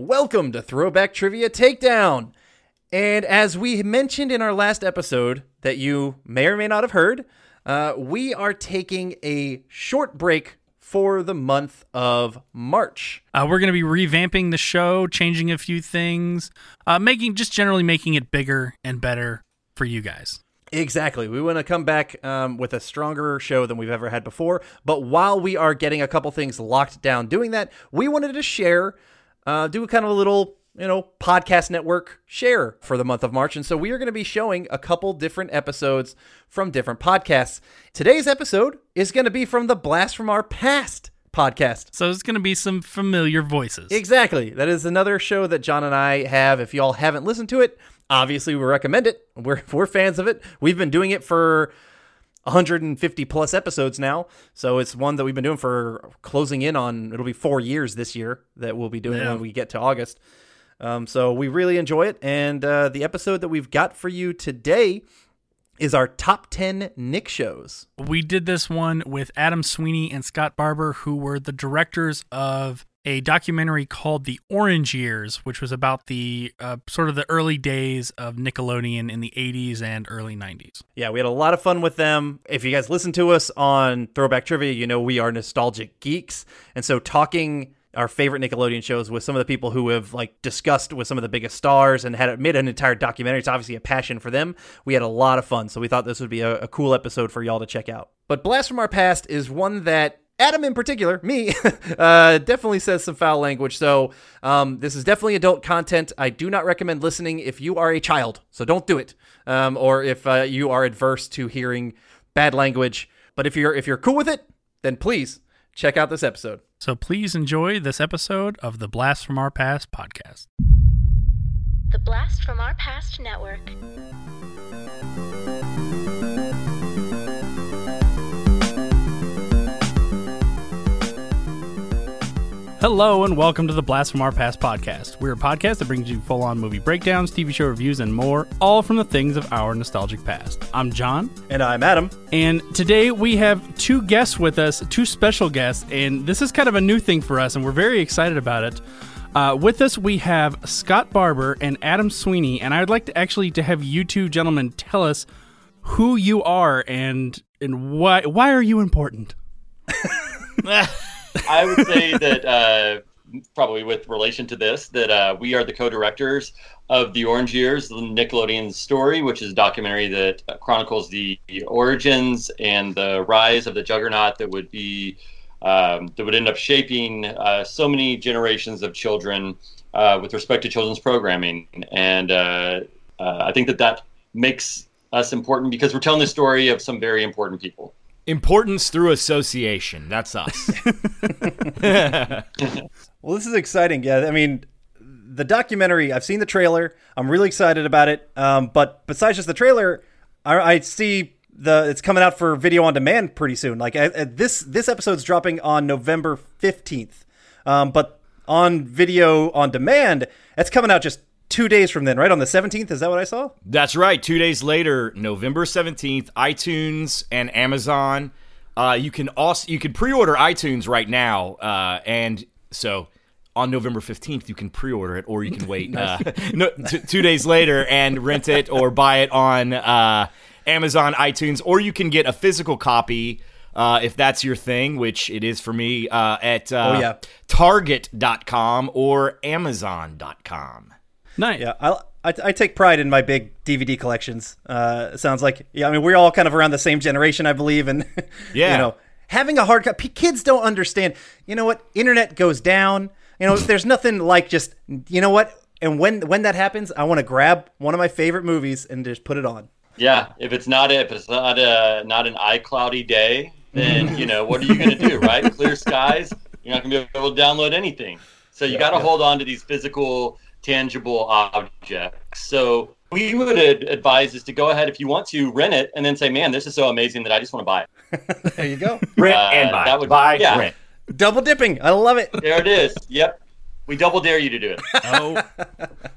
Welcome to Throwback Trivia Takedown. And as we mentioned in our last episode, that you may or may not have heard, uh, we are taking a short break for the month of March. Uh, we're going to be revamping the show, changing a few things, uh, making just generally making it bigger and better for you guys. Exactly. We want to come back um, with a stronger show than we've ever had before. But while we are getting a couple things locked down doing that, we wanted to share, uh, do a kind of a little you know, podcast network share for the month of March. And so we are going to be showing a couple different episodes from different podcasts. Today's episode is going to be from the Blast from Our Past podcast. So it's going to be some familiar voices. Exactly. That is another show that John and I have. If y'all haven't listened to it, obviously we recommend it. We're, we're fans of it. We've been doing it for 150 plus episodes now. So it's one that we've been doing for closing in on, it'll be four years this year that we'll be doing yeah. when we get to August. Um, so we really enjoy it. And uh, the episode that we've got for you today is our top 10 Nick shows. We did this one with Adam Sweeney and Scott Barber, who were the directors of a documentary called The Orange Years, which was about the uh, sort of the early days of Nickelodeon in the 80s and early 90s. Yeah, we had a lot of fun with them. If you guys listen to us on Throwback Trivia, you know we are nostalgic geeks. And so talking our favorite Nickelodeon shows with some of the people who have like discussed with some of the biggest stars and had made an entire documentary. It's obviously a passion for them. We had a lot of fun, so we thought this would be a, a cool episode for y'all to check out. But Blast from Our Past is one that Adam in particular, me, uh, definitely says some foul language. So um, this is definitely adult content. I do not recommend listening if you are a child. So don't do it, um, or if uh, you are adverse to hearing bad language. But if you're if you're cool with it, then please check out this episode. So please enjoy this episode of the Blast from Our Past podcast. The Blast from Our Past Network. Hello and welcome to the Blast from Our Past podcast. We're a podcast that brings you full on movie breakdowns, TV show reviews, and more, all from the things of our nostalgic past. I'm John. And I'm Adam. And today we have two guests with us, two special guests, and this is kind of a new thing for us, and we're very excited about it. Uh, with us, we have Scott Barber and Adam Sweeney, and I'd like to actually to have you two gentlemen tell us who you are and and why why are you important. I would say that uh, probably with relation to this, that uh, we are the co-directors of the Orange Years, the Nickelodeon story, which is a documentary that chronicles the origins and the rise of the juggernaut that would be um, that would end up shaping uh, so many generations of children uh, with respect to children's programming. And uh, uh, I think that that makes us important because we're telling the story of some very important people. Importance through association. That's us. well, this is exciting. Yeah, I mean, the documentary. I've seen the trailer. I'm really excited about it. Um, but besides just the trailer, I, I, see the it's coming out for video on demand pretty soon. Like I, I, this this episode's dropping on November 15th. Um, but on video on demand, it's coming out just two days from then, right? On the 17th? Is that what I saw? That's right. Two days later, November 17th, iTunes and Amazon. Uh, you can also you can pre-order iTunes right now, uh, and so on November 15th you can pre-order it, or you can wait uh, no, t- two days later and rent it or buy it on uh, Amazon, iTunes, or you can get a physical copy. Uh, if that's your thing, which it is for me, uh, at uh, oh, yeah. Target.com or Amazon.com. Nice. Yeah, I, I, I, take pride in my big DVD collections. Uh, sounds like yeah. I mean, we're all kind of around the same generation, I believe, and yeah, you know, having a hard copy. Kids don't understand. You know what? Internet goes down. You know, there's nothing like just you know what. And when when that happens, I want to grab one of my favorite movies and just put it on. Yeah, if it's not if it's not a not an iCloudy day, then you know what are you going to do, right? Clear skies, you're not going to be able to download anything. So you yeah, got to yeah. hold on to these physical tangible objects. So we would advise is to go ahead if you want to rent it and then say, "Man, this is so amazing that I just want to buy it." there you go. rent uh, and buy. That would buy, yeah. rent. Double dipping. I love it. There it is. Yep. We double dare you to do it. Oh.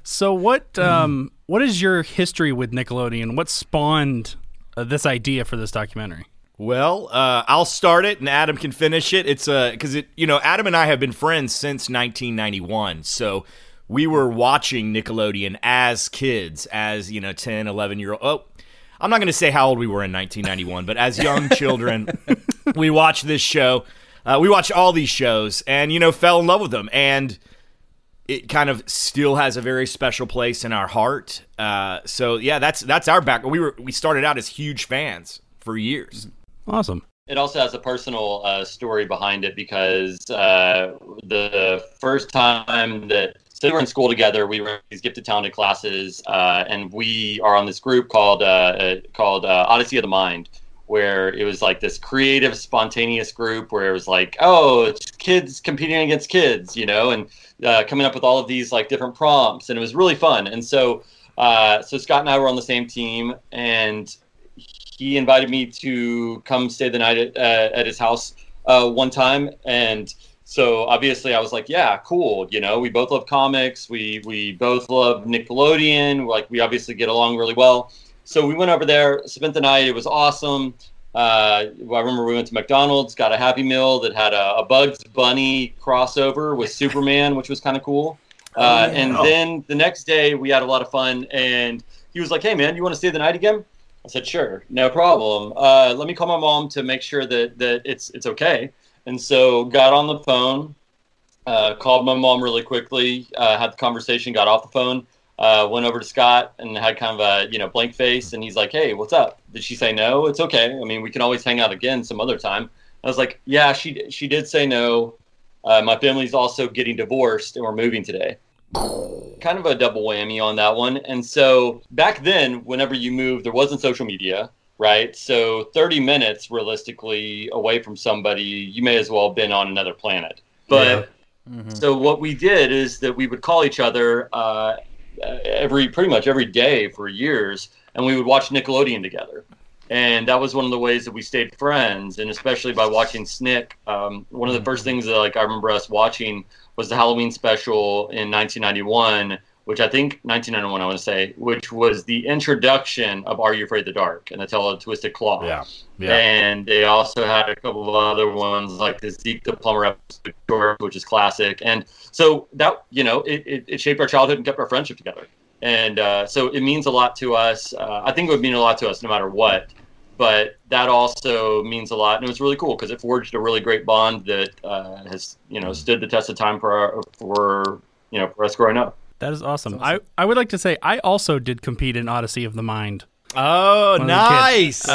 so what um what is your history with Nickelodeon? What spawned uh, this idea for this documentary? Well, uh, I'll start it, and Adam can finish it. It's uh, because it, you know, Adam and I have been friends since 1991. So we were watching Nickelodeon as kids, as you know, 10, 11 year old. Oh, I'm not going to say how old we were in 1991, but as young children, we watched this show. Uh, we watched all these shows, and you know, fell in love with them, and it kind of still has a very special place in our heart. Uh, so yeah, that's that's our back. We were we started out as huge fans for years. Awesome. It also has a personal uh, story behind it because uh, the first time that so we were in school together, we were in these gifted talented classes, uh, and we are on this group called uh, uh, called uh, Odyssey of the Mind, where it was like this creative, spontaneous group where it was like, oh, it's kids competing against kids, you know, and uh, coming up with all of these like different prompts, and it was really fun. And so, uh, so Scott and I were on the same team, and he invited me to come stay the night at, at his house one time, and so obviously I was like, yeah, cool. You know, we both love comics. We we both love Nickelodeon. Like we obviously get along really well. So we went over there, spent the night. It was awesome. Uh, I remember we went to McDonald's, got a Happy Meal that had a, a Bugs Bunny crossover with Superman, which was kind of cool. Uh, and then the next day we had a lot of fun, and he was like, "Hey man, you want to stay the night again?" I said, "Sure, no problem. Uh, let me call my mom to make sure that that it's it's okay." And so got on the phone, uh, called my mom really quickly, uh, had the conversation, got off the phone, uh, went over to Scott and had kind of a you know blank face, and he's like, "Hey, what's up?" Did she say no? It's okay. I mean, we can always hang out again some other time. I was like, "Yeah, she she did say no. Uh, my family's also getting divorced, and we're moving today." kind of a double whammy on that one. And so back then, whenever you moved, there wasn't social media, right? So 30 minutes realistically away from somebody, you may as well have been on another planet. But so what we did is that we would call each other uh, every pretty much every day for years, and we would watch Nickelodeon together. And that was one of the ways that we stayed friends, and especially by watching Snick. Um, one of the first things that like I remember us watching was the Halloween special in 1991, which I think 1991 I want to say, which was the introduction of Are You Afraid of the Dark and the Tale of the Twisted Claw. Yeah, yeah. And they also had a couple of other ones like the Zeke the Plumber episode, which is classic. And so that you know it, it, it shaped our childhood and kept our friendship together. And uh, so it means a lot to us. Uh, I think it would mean a lot to us no matter what. But that also means a lot, and it was really cool because it forged a really great bond that uh, has, you know, stood the test of time for our, for you know for us growing up. That is awesome. I, I would like to say I also did compete in Odyssey of the Mind. Oh, of the nice.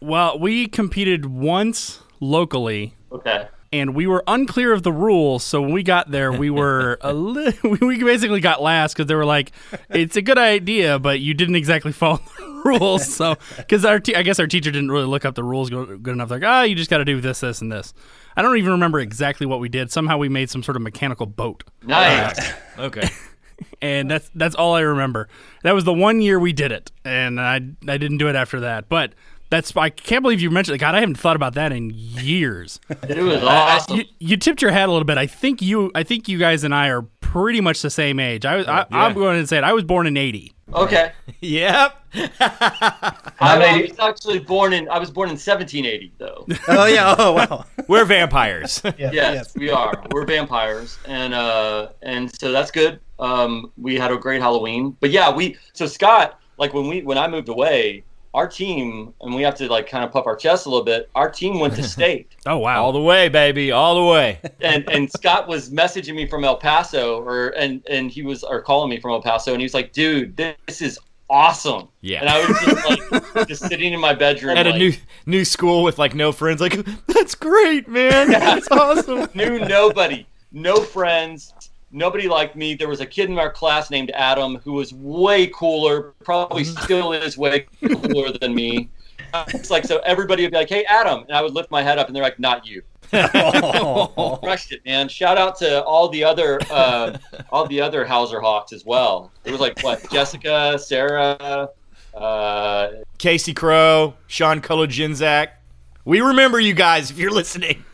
Well, we competed once locally Okay. and we were unclear of the rules. So when we got there, we were a li- we basically got last because they were like, "It's a good idea, but you didn't exactly follow the rules." So because our te- I guess our teacher didn't really look up the rules go- good enough. Like, ah, you just got to do this, this, and this. I don't even remember exactly what we did. Somehow we made some sort of mechanical boat, Nice. okay. And that's that's all I remember. That was the one year we did it, and I I didn't do it after that. But that's I can't believe you mentioned it. God, I haven't thought about that in years. it was I- I- awesome. you, you tipped your hat a little bit. I think you, I think you guys and I are pretty much the same age. I was, I, I'm going to say it. I was born in '80. okay. Yep. I, was actually born in I was born in 1780 though. Oh yeah. Oh wow. We're vampires. yes, we are. We're vampires, and uh, and so that's good. Um, we had a great Halloween, but yeah, we so Scott, like when we when I moved away, our team, and we have to like kind of puff our chest a little bit. Our team went to state, Oh wow! All the way, baby. All the way. and and Scott was messaging me from El Paso, or and and he was or calling me from El Paso, and he was like, "Dude, this is awesome." Yeah. and I was just like just sitting in my bedroom At a like, new new school with like no friends. Like that's great, man. That's awesome. knew nobody, no friends, nobody liked me. There was a kid in our class named Adam who was way cooler, probably still is way cooler than me. It's like so everybody would be like, "Hey, Adam," and I would lift my head up, and they're like, "Not you." Crushed it, man! Shout out to all the other, uh, all the other Hauser Hawks as well. It was like what Jessica, Sarah, uh, Casey Crow, Sean Kolodzinzak. We remember you guys if you're listening.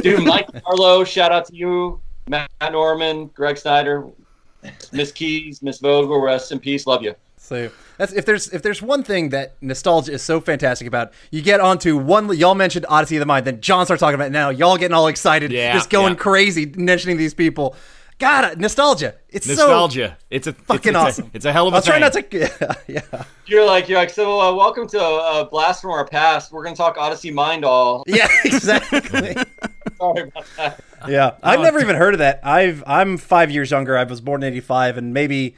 dude, Mike Carlo. Shout out to you, Matt Norman, Greg Snyder, Miss Keys, Miss Vogel. Rest in peace. Love you. So that's if there's if there's one thing that nostalgia is so fantastic about, you get onto one. Y'all mentioned Odyssey of the Mind, then John starts talking about it now. Y'all getting all excited, Yeah, just going yeah. crazy, mentioning these people. God, nostalgia. It's Nostalgia. it's a fucking it's, awesome. It's a, it's a hell of a I'll try thing. not to. Yeah, yeah. You're like you're like so. Uh, welcome to a Blast from Our Past. We're gonna talk Odyssey Mind All. yeah, exactly. Sorry about that. Yeah, I've never even heard of that. I've I'm five years younger. I was born in '85, and maybe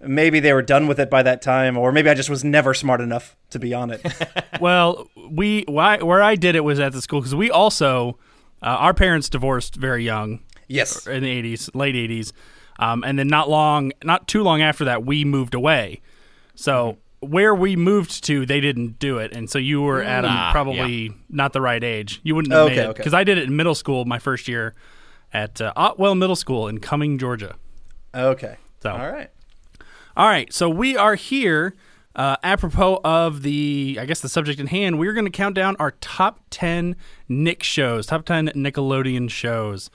maybe they were done with it by that time, or maybe I just was never smart enough to be on it. Well, we why, where I did it was at the school because we also uh, our parents divorced very young yes. in the '80s, late '80s, um, and then not long, not too long after that, we moved away. So where we moved to, they didn't do it, and so you were Adam Ah, probably not the right age. You wouldn't have Okay, made it okay. because I did it in middle school my first year at uh, Otwell Middle School in Cumming, Georgia. Okay. So- all right. All right, so we are here. Uh, apropos of the, I guess the subject in hand, we're going to count down our top ten Nick shows, top ten Nickelodeon shows.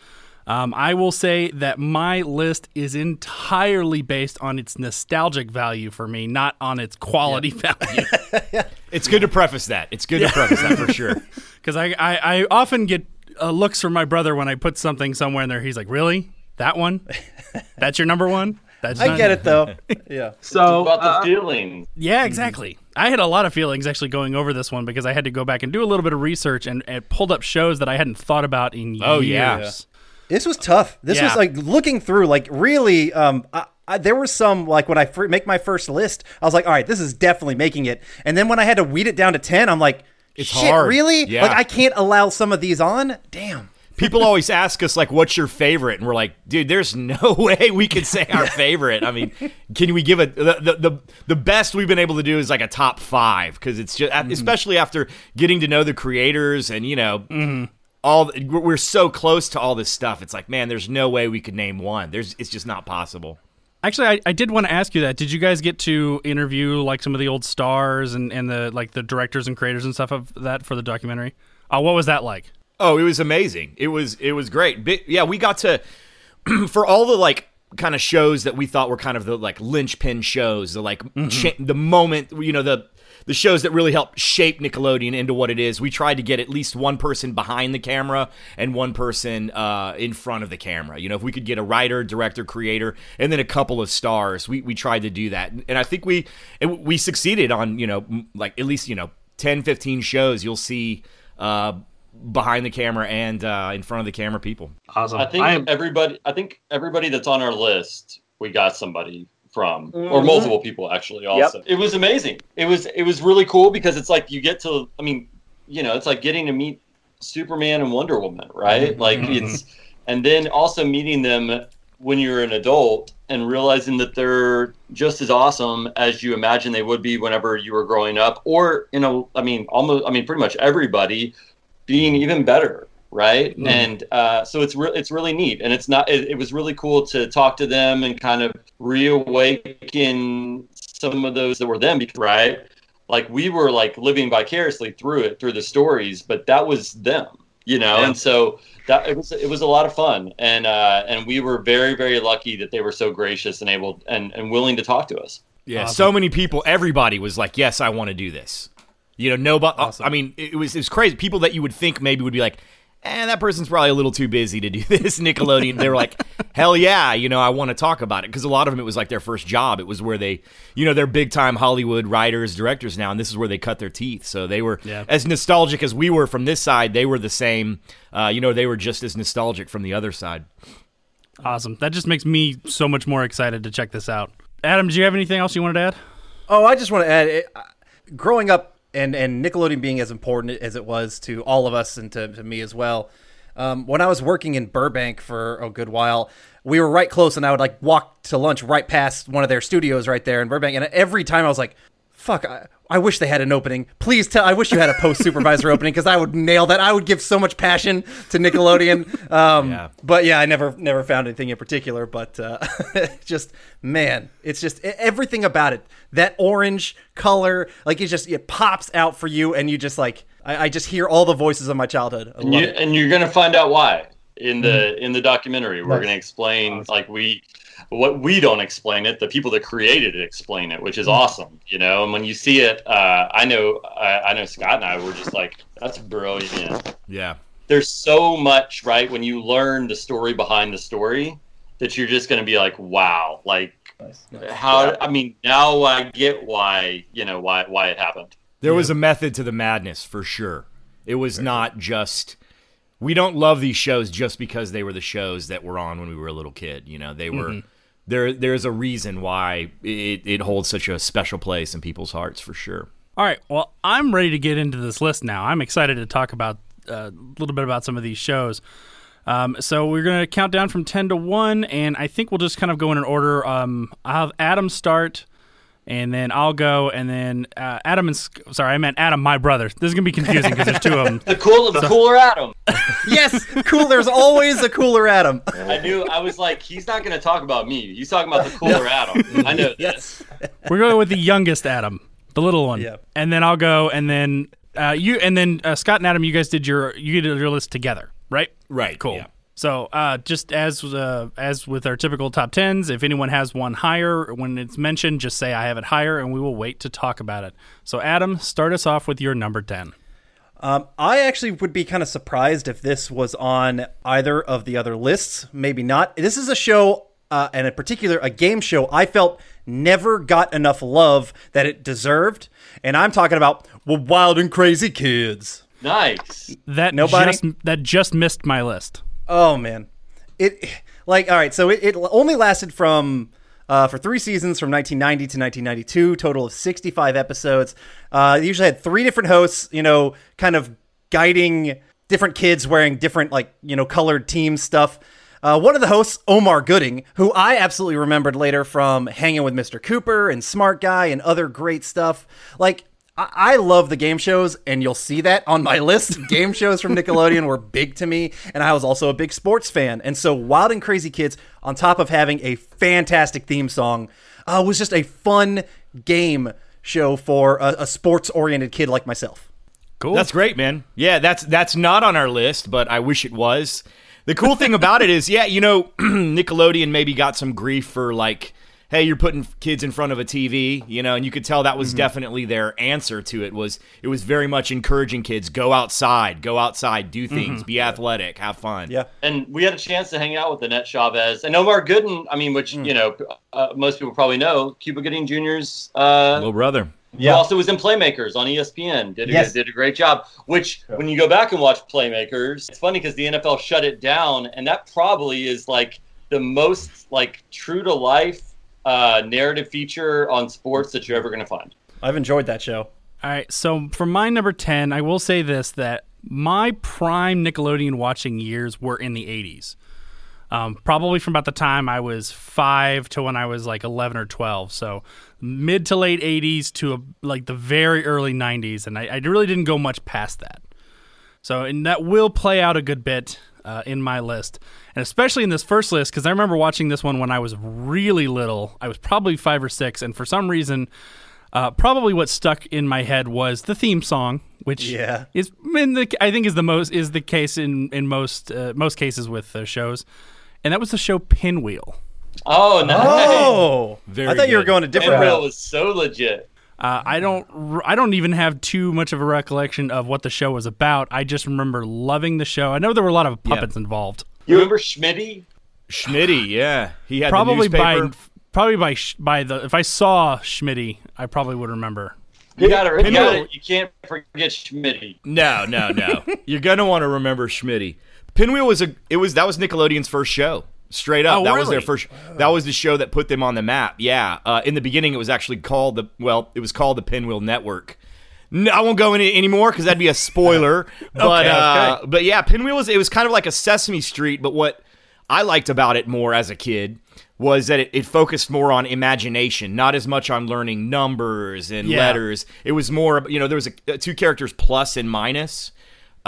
Um, I will say that my list is entirely based on its nostalgic value for me, not on its quality value. It's good to preface that. It's good to preface that for sure. Because I, I, I often get uh, looks from my brother when I put something somewhere in there. He's like, "Really? That one? That's your number one?" That's I get it though. Yeah. So about the uh, feeling. Yeah, exactly. I had a lot of feelings actually going over this one because I had to go back and do a little bit of research and, and pulled up shows that I hadn't thought about in years. Oh, yeah. This was tough. This Yeah. was like looking through, like really. Um, I, I, there were some like when I fir- make my first list, I was like, all right, this is definitely making it. And then when I had to weed it down to ten, I'm like, It's shit, hard. really? Yeah. Like I can't allow some of these on. Damn. People always ask us like, "What's your favorite?" And we're like, "Dude, there's no way we can say our favorite." I mean, can we give a the the the, the best we've been able to do is like a top five because it's just especially after getting to know the creators and you know. All the- we're so close to all this stuff. It's like, man, there's no way we could name one. There's, it's just not possible. Actually, I, I did want to ask you that. Did you guys get to interview like some of the old stars and, and the like the directors and creators and stuff of that for the documentary? Uh, what was that like? Oh, it was amazing. It was it was great. Bi- yeah, we got to for all the like kind of shows that we thought were kind of the like linchpin shows, the like cha- the moment, you know, the the shows that really helped shape Nickelodeon into what it is. We tried to get at least one person behind the camera and one person uh, in front of the camera. You know, if we could get a writer, director, creator, and then a couple of stars, we we tried to do that, and I think we we succeeded on you know like at least you know 10, 15 shows. You'll see. Uh, behind the camera and uh, in front of the camera people. Awesome. I think I am, everybody. I think everybody that's on our list, we got somebody from, Mm-hmm. or multiple people actually. Also, it was amazing. It was it was really cool because it's like you get to. I mean, you know, it's like getting to meet Superman and Wonder Woman, right? Mm-hmm. Like it's, and then also meeting them when you're an adult and realizing that they're just as awesome as you imagine they would be whenever you were growing up, or you know, I mean, almost, I mean, pretty much everybody being even better right? And uh, so it's re- it's really neat. And it's not it, it was really cool to talk to them and kind of reawaken some of those that were them because right like we were like living vicariously through it through the stories but that was them you know? And so that it was it was a lot of fun. And uh and we were very very lucky that they were so gracious and able and and willing to talk to us. Yeah, so many people, everybody was like, "Yes, I want to do this." You know, nobody. I mean, it was it was crazy. People that you would think maybe would be like, "Eh, that person's probably a little too busy to do this." Nickelodeon, they were like, "Hell yeah!" You know, I want to talk about it because a lot of them it was like their first job. It was where they, you know, they're big time Hollywood writers, directors now, and this is where they cut their teeth. So they were Yeah. as nostalgic as we were from this side. They were the same. Uh, you know, they were just as nostalgic from the other side. awesome. That just makes me so much more excited to check this out. Adam, do you have anything else you wanted to add? Oh, I just want to add, it, uh, growing up and and Nickelodeon being as important as it was to all of us and to, to me as well. Um, when I was working in Burbank for a good while, we were right close, and I would like walk to lunch right past one of their studios right there in Burbank. And every time I was like, "Fuck, I, I wish they had an opening. Please tell. I wish you had a post supervisor opening because I would nail that. I would give so much passion to Nickelodeon." Um, Yeah. But yeah, I never never found anything in particular. But uh, just man, it's just everything about it. That orange color, like it just it pops out for you, and you just like I, I just hear all the voices of my childhood. I and, love you, it. and you're gonna find out why in the Mm-hmm. in the documentary. We're Nice. gonna explain like we what we don't explain it. The people that created it explain it, which is Mm-hmm. awesome. You know, and when you see it, uh, I know I, I know Scott and I were just like, that's brilliant. Yeah. There's so much right when you learn the story behind the story. that you're just going to be like, wow, like how? I mean, now I get why you know why why it happened. There was a method to the madness for sure. It was not just we don't love these shows just because they were the shows that were on when we were a little kid. You know, they were there. There's a reason why it, it holds such a special place in people's hearts for sure. All right. Well, I'm ready to get into this list now. I'm excited to talk about uh, a little bit about some of these shows. Um, so we're going to count down from 10 to 1, and I think we'll just kind of go in an order. Um, I'll have Adam start, and then I'll go, and then uh, Adam and sorry, I meant Adam, my brother. This is going to be confusing because there's two of them. The cool, the cooler Adam. yes, cool. There's always a cooler Adam. I knew. I was like, he's not going to talk about me. He's talking about the cooler Adam. I know this. We're going with the youngest Adam, the little one, Yeah. and then I'll go, and then uh, you, and then uh, Scott and Adam, you guys did your you did your list together, right? Right. Cool. yeah. So, uh, just as uh, as with our typical top tens, if anyone has one higher when it's mentioned, just say I have it higher, and we will wait to talk about it. So, Adam, start us off with your number ten. Um, I actually would be kind of surprised if this was on either of the other lists. Maybe not. This is a show, uh, and in particular, a game show I felt never got enough love that it deserved. And I'm talking about Wild and Crazy Kids. Nice. That Nobody? just that just missed my list. Oh man, it like all right. So it, it only lasted from uh, for three seasons from 1990 to 1992, total of 65 episodes. Uh, usually had three different hosts, you know, kind of guiding different kids wearing different like you know colored team stuff. Uh, one of the hosts, Omar Gooding, who I absolutely remembered later from hanging with Mr. Cooper and Smart Guy and other great stuff. Like I I love the game shows, and you'll see that on my list. game shows from Nickelodeon were big to me, and I was also a big sports fan. And so, Wild and Crazy Kids, on top of having a fantastic theme song, uh, was just a fun game show for a, a sports-oriented kid like myself. Cool. That's great, man. Yeah, that's that's not on our list, but I wish it was. The cool thing about it is, yeah, you know, Nickelodeon maybe got some grief for like, hey, you're putting kids in front of a TV, you know, and you could tell that was definitely their answer to it. Was it was very much encouraging kids go outside, go outside, do things, be athletic, have fun. Yeah. And we had a chance to hang out with Annette Chavez and Omar Gooding. I mean, which you know uh, most people probably know. Cuba Gooding Jr.'s uh, little brother. Who also was in Playmakers on ESPN. Did a, Yes. did a great job. Which, when you go back and watch Playmakers, it's funny because the NFL shut it down, and that probably is like the most like true to life uh, narrative feature on sports that you're ever going to find. I've enjoyed that show. All right, so for my number 10, I will say this that my prime Nickelodeon watching years were in the 80s. Um, probably from about the time I was five to when I was like 11 or 12. So mid to late 80s to a, like the very early 90s. And I, I really didn't go much past that. So, and that will play out a good bit uh, in my list, and especially in this first list because I remember watching this one when I was really little. I was probably five or six, and for some reason, uh, probably what stuck in my head was the theme song, which Yeah. is in the I think is the most is the case in in most uh, most cases with uh, shows, and that was the show Pinwheel. Oh, nice. Oh, Very I thought you were going a different Pinwheel route. was so legit. Uh, I don't. r- I don't even have too much of a recollection of what the show was about. I just remember loving the show. I know there were a lot of puppets involved. You remember Schmitty? Schmitty, yeah, he had probably the by probably by by the if I saw Schmitty, I probably would remember. You got to. You, you can't forget Schmitty. No, no, no. You're gonna want to remember Schmitty. Pinwheel was a it was that was Nickelodeon's first show. Straight up, Oh, that was their really? first. That was the show that put them on the map. Yeah. Uh, in the beginning, it was actually called the well, it was called the Pinwheel Network. No, I won't go into it anymore because that'd be a spoiler. but Okay, uh, okay. but yeah, Pinwheel was it was kind of like a Sesame Street. But what I liked about it more as a kid was that it, it focused more on imagination, not as much on learning numbers and Yeah. letters. It was more, you know, there was a, two characters plus and minus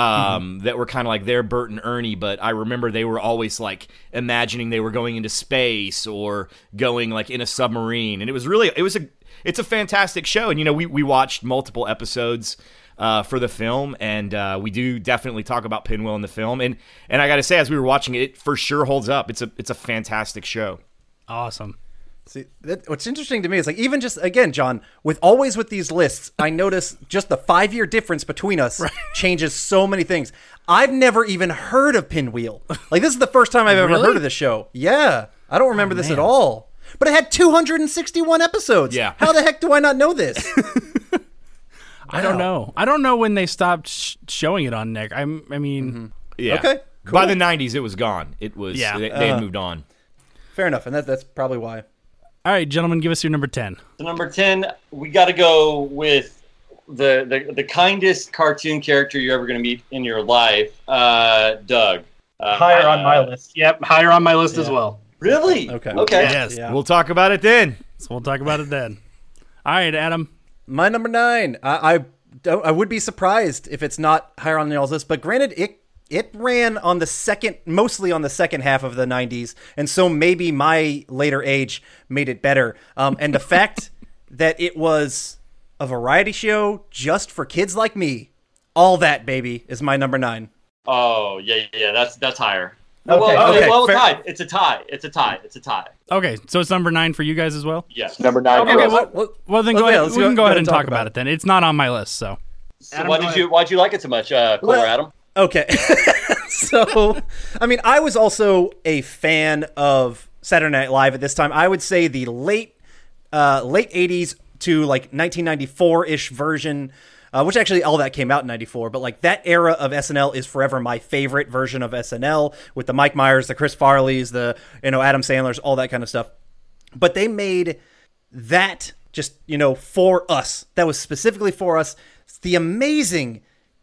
um, that were kind of like their Bert and Ernie, but I remember they were always like imagining they were going into space or going like in a submarine, and it was really it was a it's a fantastic show, and you know we we watched multiple episodes. Uh, for the film, and uh, we do definitely talk about Pinwheel in the film, and and I got to say, as we were watching it, it for sure holds up. It's a it's a fantastic show. Awesome. See, that, what's interesting to me is like even just again, John, with always with these lists, I notice just the five year difference between us changes so many things. I've never even heard of Pinwheel. Like this is the first time I've ever Really? heard of this show. Yeah, I don't remember this at all. But it had 261 episodes. Yeah. How the heck do I not know this? I don't know. I don't know when they stopped sh- showing it on Nick. I'm. I mean, Yeah. Okay, By the '90s, it was gone. It was. Yeah. They, they had Uh. moved on. Fair enough, and that, that's probably why. All right, gentlemen, give us your number ten. So number ten, we got to go with the, the the kindest cartoon character you're ever going to meet in your life, uh, Doug. Uh, Higher on my uh, list. Yep, higher on my list as well. Really? Okay. Okay. Yes. Yeah. We'll talk about it then. So we'll talk about it then. All right, Adam. My number nine. I, I don't. I would be surprised if it's not higher on y'all's list. But granted, it it ran on the second, mostly on the second half of the '90s, and so maybe my later age made it better. Um, and the fact that it was a variety show just for kids like me, all that baby is my number nine. Oh yeah, yeah. That's that's higher. Okay. Well, Okay, well, fair- tied. It's a tie. It's a tie. It's a tie. Okay, so it's number nine for you guys as well. Yes. Number nine. Okay, for us. well, Well, well then well, go yeah, ahead. we go- can go go ahead and talk about it then. It's not on my list, so. So Adam, why did ahead. you why'd you like it so much, uh, Cooler Well- Adam? Okay. so, I mean, I was also a fan of Saturday Night Live at this time. I would say the late uh, late 80s to like 1994-ish version uh, which actually all that came out in 94 but like that era of snl is forever my favorite version of snl with the mike myers the chris farleys the you know adam sandlers all that kind of stuff but they made that just you know for us that was specifically for us the amazing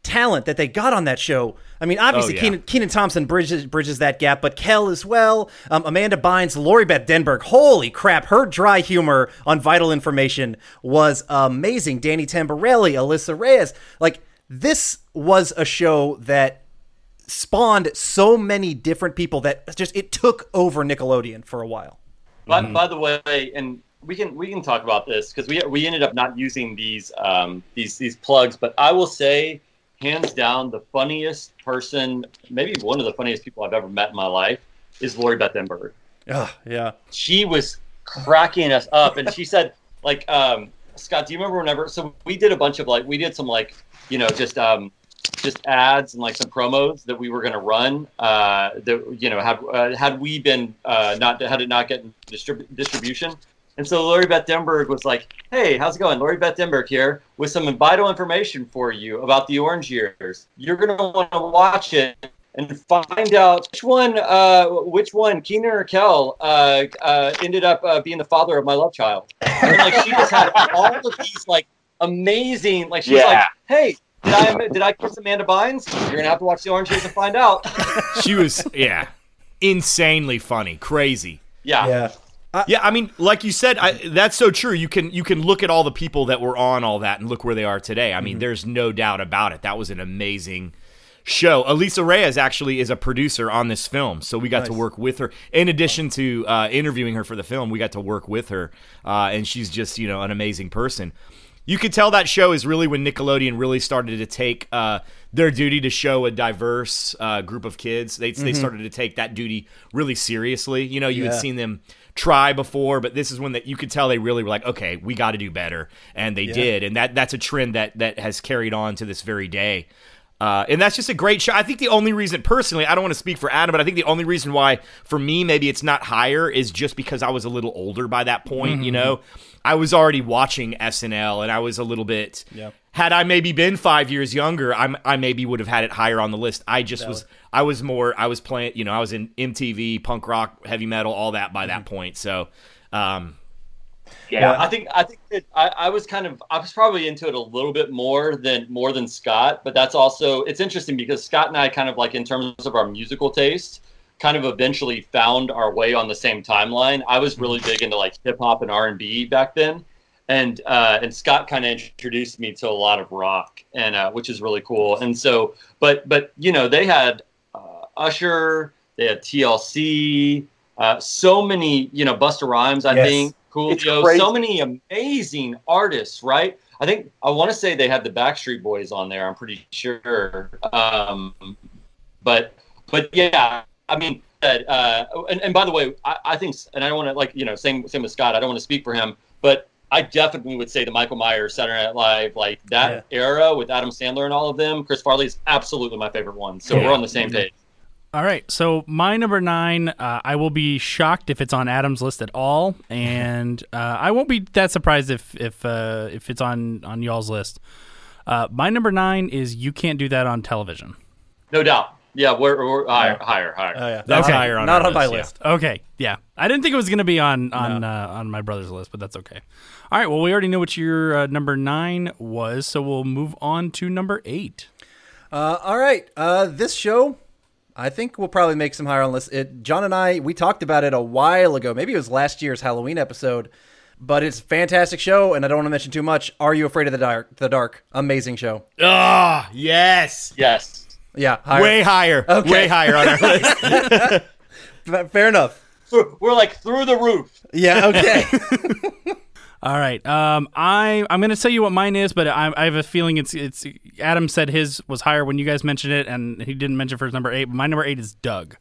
talent that they got on that show. I mean obviously Oh, yeah. kenan, kenan thompson bridges bridges that gap but kel as well. Um, amanda bynes lori beth denberg. Holy crap her dry humor on vital information was amazing. Danny tamberelli alisa reyes. Like this was a show that spawned so many different people that just it took over nickelodeon for a while. By, by the way, and we can we can talk about this because we we ended up not using these um, these these plugs, but I will say, hands down, the funniest person, maybe one of the funniest people I've ever met in my life, is Lori Beth Denberg. Ugh, yeah She was cracking us up, and she said, like, um, Scott, do you remember whenever? So we did a bunch of like we did some like you know just um, just ads and like some promos that we were going to run. Uh, that you know had uh, had we been uh, not had it not getting distrib- distribution. And so Lori Beth Denberg was like, "Hey, how's it going? Lori Beth Denberg here with some vital information for you about the Orange Years. You're gonna want to watch it and find out which one, uh, which one, Kenan or Kel, uh, uh, ended up uh, being the father of my love child. And like she just had all of these like amazing, like she's Yeah. like, "Hey, did I did I kiss Amanda Bynes? You're gonna have to watch the Orange Years to find out." She was, yeah, insanely funny, crazy. yeah. yeah Yeah, I mean, like you said, I, that's so true. You can you can look at all the people that were on all that and look where they are today. I mean, there's no doubt about it. That was an amazing show. Alisa Reyes actually is a producer on this film, so we got to work with her. In addition to uh, interviewing her for the film, we got to work with her, uh, and she's just you know an amazing person. You could tell that show is really when Nickelodeon really started to take uh, their duty to show a diverse uh, group of kids. They, they started to take that duty really seriously. You know, you had seen them try before, but this is one that you could tell they really were like, okay, we got to do better, and they did, and that that's a trend that that has carried on to this very day. Uh, and that's just a great show. I think the only reason, personally, I don't want to speak for Adam, but I think the only reason why, for me, maybe it's not higher is just because I was a little older by that point. You know, I was already watching SNL, and I was a little bit. Yep. Had I maybe been five years younger, I'm, I maybe would have had it higher on the list. I just was, I was more, I was playing, you know, I was in MTV, punk rock, heavy metal, all that by that point. So, um, Yeah. I think I think that I, I was kind of I was probably into it a little bit more than more than Scott, but that's also it's interesting because Scott and I kind of like in terms of our musical taste, kind of eventually found our way on the same timeline. I was really big into like hip hop and R and B back then, and uh, and Scott kind of introduced me to a lot of rock, and uh, which is really cool. And so, but but you know they had uh, Usher, they had TLC, uh, so many you know Busta Rhymes, I Yes. think. It's Coolio, so many amazing artists, right? I think I want to say they had the Backstreet Boys on there. I'm pretty sure, um, but but yeah, I mean, uh, and, and by the way, I, I think, and I don't want to like you know, same same with Scott. I don't want to speak for him, but I definitely would say the Michael Myers Saturday Night Live, like that era with Adam Sandler and all of them. Chris Farley is absolutely my favorite one. So Yeah. we're on the same page. All right, so my number nine, uh, I will be shocked if it's on Adam's list at all, and uh, I won't be that surprised if if uh, if it's on on y'all's list. Uh, my number nine is you can't do that on television. No doubt. Yeah, we're, we're higher, higher, higher. Oh yeah, That's Okay. higher on not our on my yeah. list. Okay, yeah, I didn't think it was going to be on on uh, on my brother's list, but that's okay. All right, well, we already know what your uh, number nine was, so we'll move on to number eight. Uh, all right, uh, this show, I think we'll probably make some higher on list. It, John and I, we talked about it a while ago. Maybe it was last year's Halloween episode, but it's a fantastic show, and I don't want to mention too much. Are you afraid of the dark? The dark, amazing show. Ah, yes. Yes. Yeah, higher. Way higher. Okay. Way higher on our list. Fair enough. We're we're like through the roof. Yeah, okay. All right. Um, I I'm going to tell you what mine is, but I, I have a feeling it's it's. Adam said his was higher when you guys mentioned it, and he didn't mention for his number eight. But my number eight is Doug.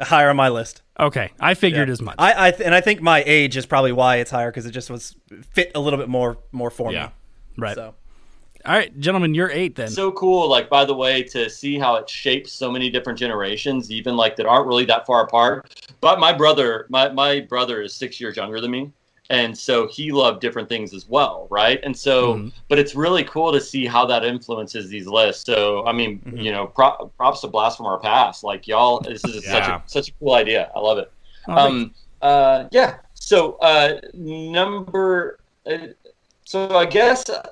higher on my list. Okay, I figured as much. I, I th- and I think my age is probably why it's higher because it just was fit a little bit more more for Yeah. me. right. So All right, gentlemen, you're eight then. So cool. Like by the way, to see how it shapes so many different generations, even like that aren't really that far apart. But my brother, my my brother is six years younger than me. And so he loved different things as well, right? And so, but it's really cool to see how that influences these lists. So, I mean, you know, pro- props to Blast from Our Past. Like y'all, this is such a such a cool idea. I love it. Oh, um, uh, yeah. So uh, number. Uh, so I guess uh,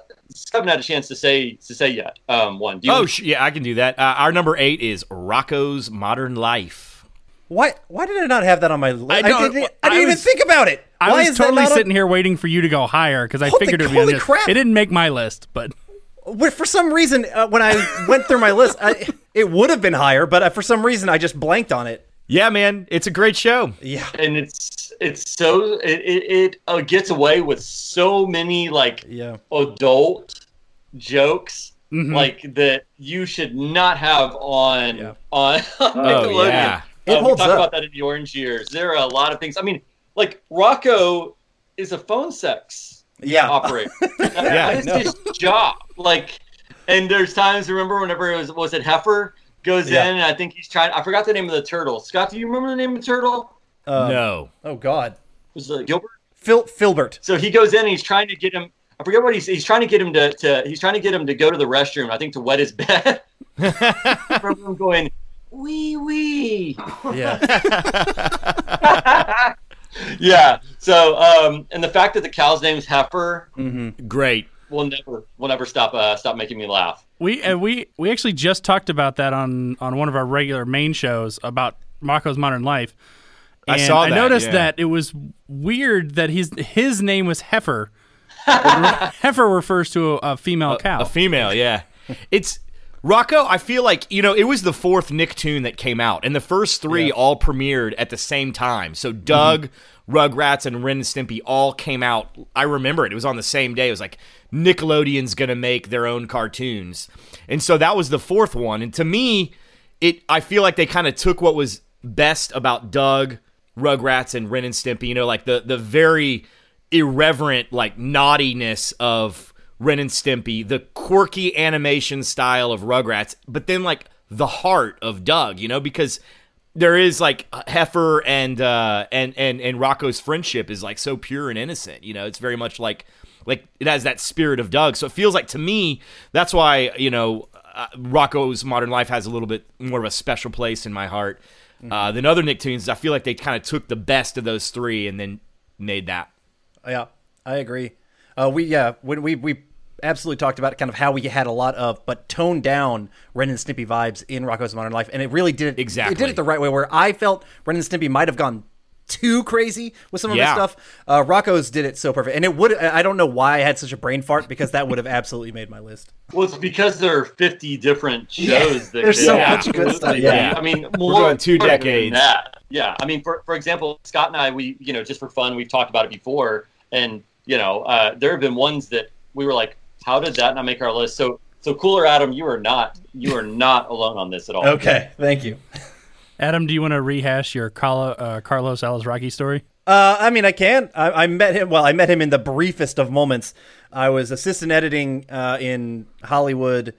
haven't had a chance to say to say yet. Um, one. Do you, oh, sh- yeah, I can do that. Uh, our number eight is Rocko's Modern Life. Why why did I not have that on my list? I, don't- didn't, I I didn't even was- think about it. I why was is that totally not on- sitting here waiting for you to go higher because I Holy- figured it would be holy crap. It didn't make my list, but Well, For some reason, uh, when I went through my list, I, it would have been higher, but uh, for some reason, I just blanked on it. Yeah, man, it's a great show. Yeah, and it's it's so it it, it uh, gets away with so many like yeah. adult jokes Mhm. like that you should not have on Yeah. on Nickelodeon. yeah. It Uh, we holds talked up. about that in the Orange Years. There are a lot of things. I mean, like Rocko is a phone sex Yeah. operator. That- Yeah, that is his job. Like, and there's times. Remember, whenever it was was it Heifer goes Yeah. in, and I think he's trying. I forgot the name of the turtle. Scott, do you remember the name of the turtle? Um, no. Oh God, Was it Gilbert? Phil Filburt. So he goes in and he's trying to get him. I forget what he's he's trying to get him to, to he's trying to get him to go to the restroom. I think to wet his bed. I remember him going wee wee. Yeah, Yeah. So um, and the fact that the cow's name is Heifer Great. will never will never stop uh, stop making me laugh. we and we we actually just talked about that on on one of our regular main shows about Marco's Modern Life. I And saw I noticed yeah. that it was weird that his his name was Heifer. Heifer refers to a, a female cow. A female, yeah. It's Rocko, I feel like, you know, it was the fourth Nicktoon that came out, and the first three all premiered at the same time. So Doug, mm-hmm. Rugrats, and Ren and Stimpy all came out. I remember it. It was on the same day. It was like Nickelodeon's gonna make their own cartoons. And so that was the fourth one. And to me, it I feel like they kind of took what was best about Doug, Rugrats, and Ren and Stimpy, you know, like the the very irreverent like naughtiness of Ren and Stimpy, the quirky animation style of Rugrats, but then like the heart of Doug, you know, because there is like Heifer and uh and and and Rocko's friendship is like so pure and innocent, you know. It's very much like like it has that spirit of Doug. So it feels like to me that's why, you know, uh, Rocko's Modern Life has a little bit more of a special place in my heart. Uh, than other Nicktoons, I feel like they kind of took the best of those three and then made that. yeah. I agree. Uh, we yeah when we we absolutely talked about kind of how we had a lot of but toned down Ren and Stimpy vibes in Rocko's Modern Life, and it really did it Exactly. It did it the right way. Where I felt Ren and Stimpy might have gone too crazy with some of Yeah. his stuff. Uh, Rocko's did it so perfect, and it would. I don't know why I had such a brain fart because that would have absolutely made my list. Well, it's because there are 50 different shows that there's so yeah, much good stuff, absolutely. yeah. I mean, We're more going two than decades. That. Yeah. I mean, for, for example, Scott and I, we, you know, just for fun, we've talked about it before. And, you know, uh, there have been ones that we were like, how did that not make our list? So, so cooler, Adam, you are not, you are not alone on this at all. Okay, thank you. Adam, do you want to rehash your Carlo, uh, Carlos Alazraqui story? Uh, I mean, I can. I, I met him. Well, I met him in the briefest of moments. I was assistant editing uh, in Hollywood,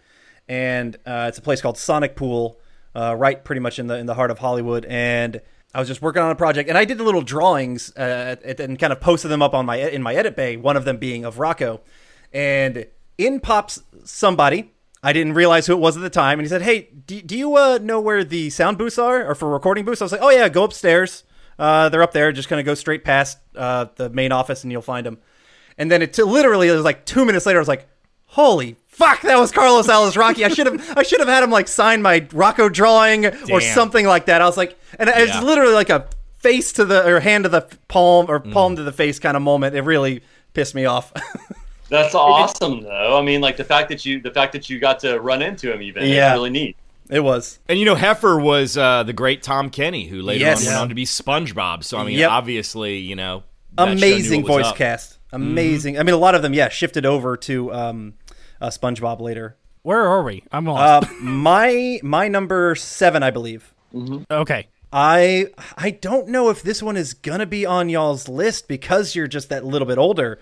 and uh, it's a place called Sonic Pool, uh, right pretty much in the in the heart of Hollywood, and I was just working on a project, and I did the little drawings uh, and kind of posted them up on my in my edit bay. One of them being of Rocko, and in pops somebody. I didn't realize who it was at the time, and he said, "Hey, do, do you uh, know where the sound booths are, or for recording booths?" I was like, "Oh yeah, go upstairs. Uh, they're up there. Just kind of go straight past uh, the main office, and you'll find them." And then it t- literally it was like two minutes later. I was like, "Holy fuck, that was Carlos Alazraqui. I should have I should have had him like sign my Rocko drawing or something like that." I was like, and it Yeah. was literally like a face to the or hand to the palm or palm to the face kind of moment. It really pissed me off. That's awesome, though. I mean, like the fact that you the fact that you got to run into him, even Yeah. is really neat. it was. And you know, Heffer was uh, the great Tom Kenny, who later Yes. on went on to be SpongeBob. So I mean, Yep. obviously, you know, that show knew amazing voice up. cast. Amazing. I mean, a lot of them, yeah, shifted over to um, uh, SpongeBob later. Where are we? I'm lost. Uh, my my number seven, I believe. okay. I I don't know if this one is gonna be on y'all's list because you're just that little bit older.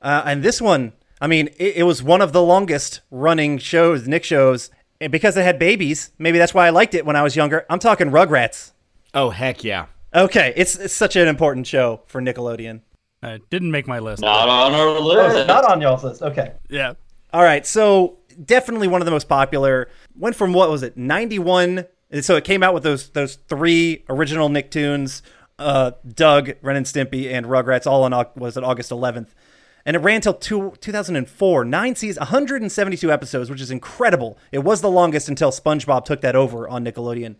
Uh, and this one, I mean, it, it was one of the longest running shows, Nick shows, and because it had babies. Maybe that's why I liked it when I was younger. I'm talking Rugrats. Oh heck yeah! Okay, it's, it's such an important show for Nickelodeon. Uh, didn't make my list. Not on our list. Not on y'all's list. Okay. Yeah. All right, so definitely one of the most popular. Went from what was it, ninety one? So it came out with those those three original Nicktoons, uh, Doug, Ren and Stimpy, and Rugrats, all on was it August eleventh, and it ran till two, 2004. Nine seasons, 172 episodes, which is incredible. It was the longest until SpongeBob took that over on Nickelodeon.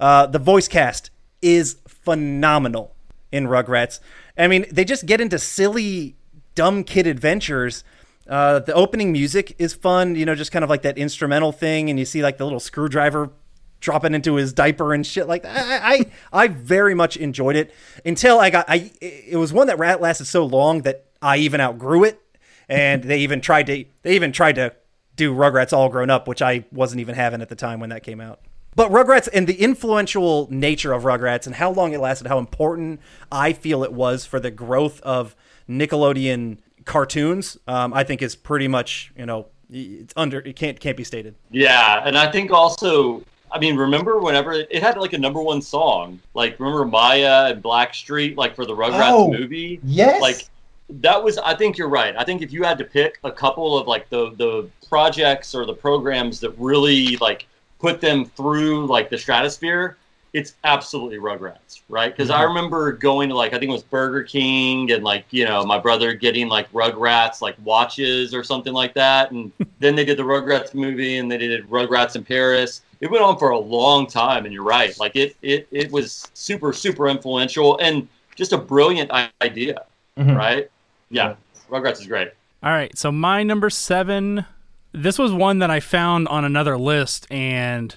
Uh, the voice cast is phenomenal in Rugrats. I mean, they just get into silly, dumb kid adventures. Uh, the opening music is fun, you know, just kind of like that instrumental thing, and you see like the little screwdriver dropping into his diaper and shit like that. I, I, I very much enjoyed it until I got. I it was one that rat lasted so long that I even outgrew it, and they even tried to they even tried to do Rugrats all grown up, which I wasn't even having at the time when that came out. But Rugrats and the influential nature of Rugrats and how long it lasted, how important I feel it was for the growth of Nickelodeon cartoons, um, I think is pretty much you know it's under it can't can't be stated. Yeah, and I think also, I mean, remember whenever it, it had like a number one song, like remember Mya and Blackstreet, like for the Rugrats Oh, movie. yes. like that was. I think you're right. I think if you had to pick a couple of like the the projects or the programs that really like put them through like the stratosphere. It's absolutely Rugrats, right? Because I mm-hmm. remember going to like I think it was Burger King and like you know my brother getting like Rugrats like watches or something like that, and then they did the Rugrats movie and they did Rugrats in Paris. It went on for a long time, and you're right. Like it, it, it was super, super influential and just a brilliant idea, mm-hmm. right? Yeah, Rugrats is great. All right, so my number seven. This was one that I found on another list, and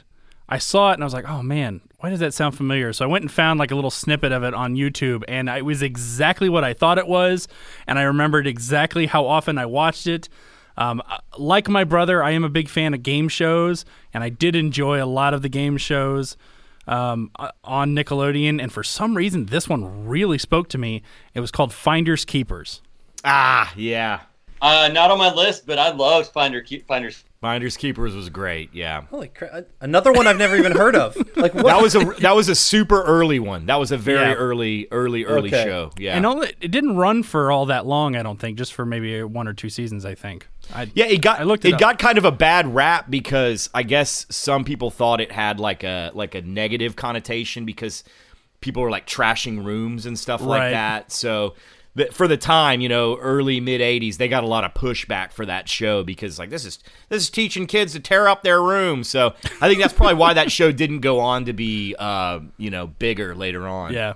I saw it, and I was like, "Oh man, why does that sound familiar?" So I went and found like a little snippet of it on YouTube, and it was exactly what I thought it was, and I remembered exactly how often I watched it. Um, uh, like my brother, I am a big fan of game shows, and I did enjoy a lot of the game shows um, uh, on Nickelodeon. And for some reason, this one really spoke to me. It was called Finders Keepers. Ah, yeah. Uh, not on my list, but I loved Finder Keep Finders. Finders Keepers was great. Yeah. Holy crap! Another one I've never even heard of. Like what? That was a that was a super early one. That was a very Yeah. early, early, early Okay. show. Yeah. And only, it didn't run for all that long, I don't think, just for maybe one or two seasons, I think. I, Yeah, it got I looked it, it got kind of a bad rap because I guess some people thought it had like a like a negative connotation because people were like trashing rooms and stuff like that. So the, for the time, you know, early mid '80s, they got a lot of pushback for that show because like this is this is teaching kids to tear up their room. So I think that's probably why that show didn't go on to be uh, you know bigger later on. Yeah.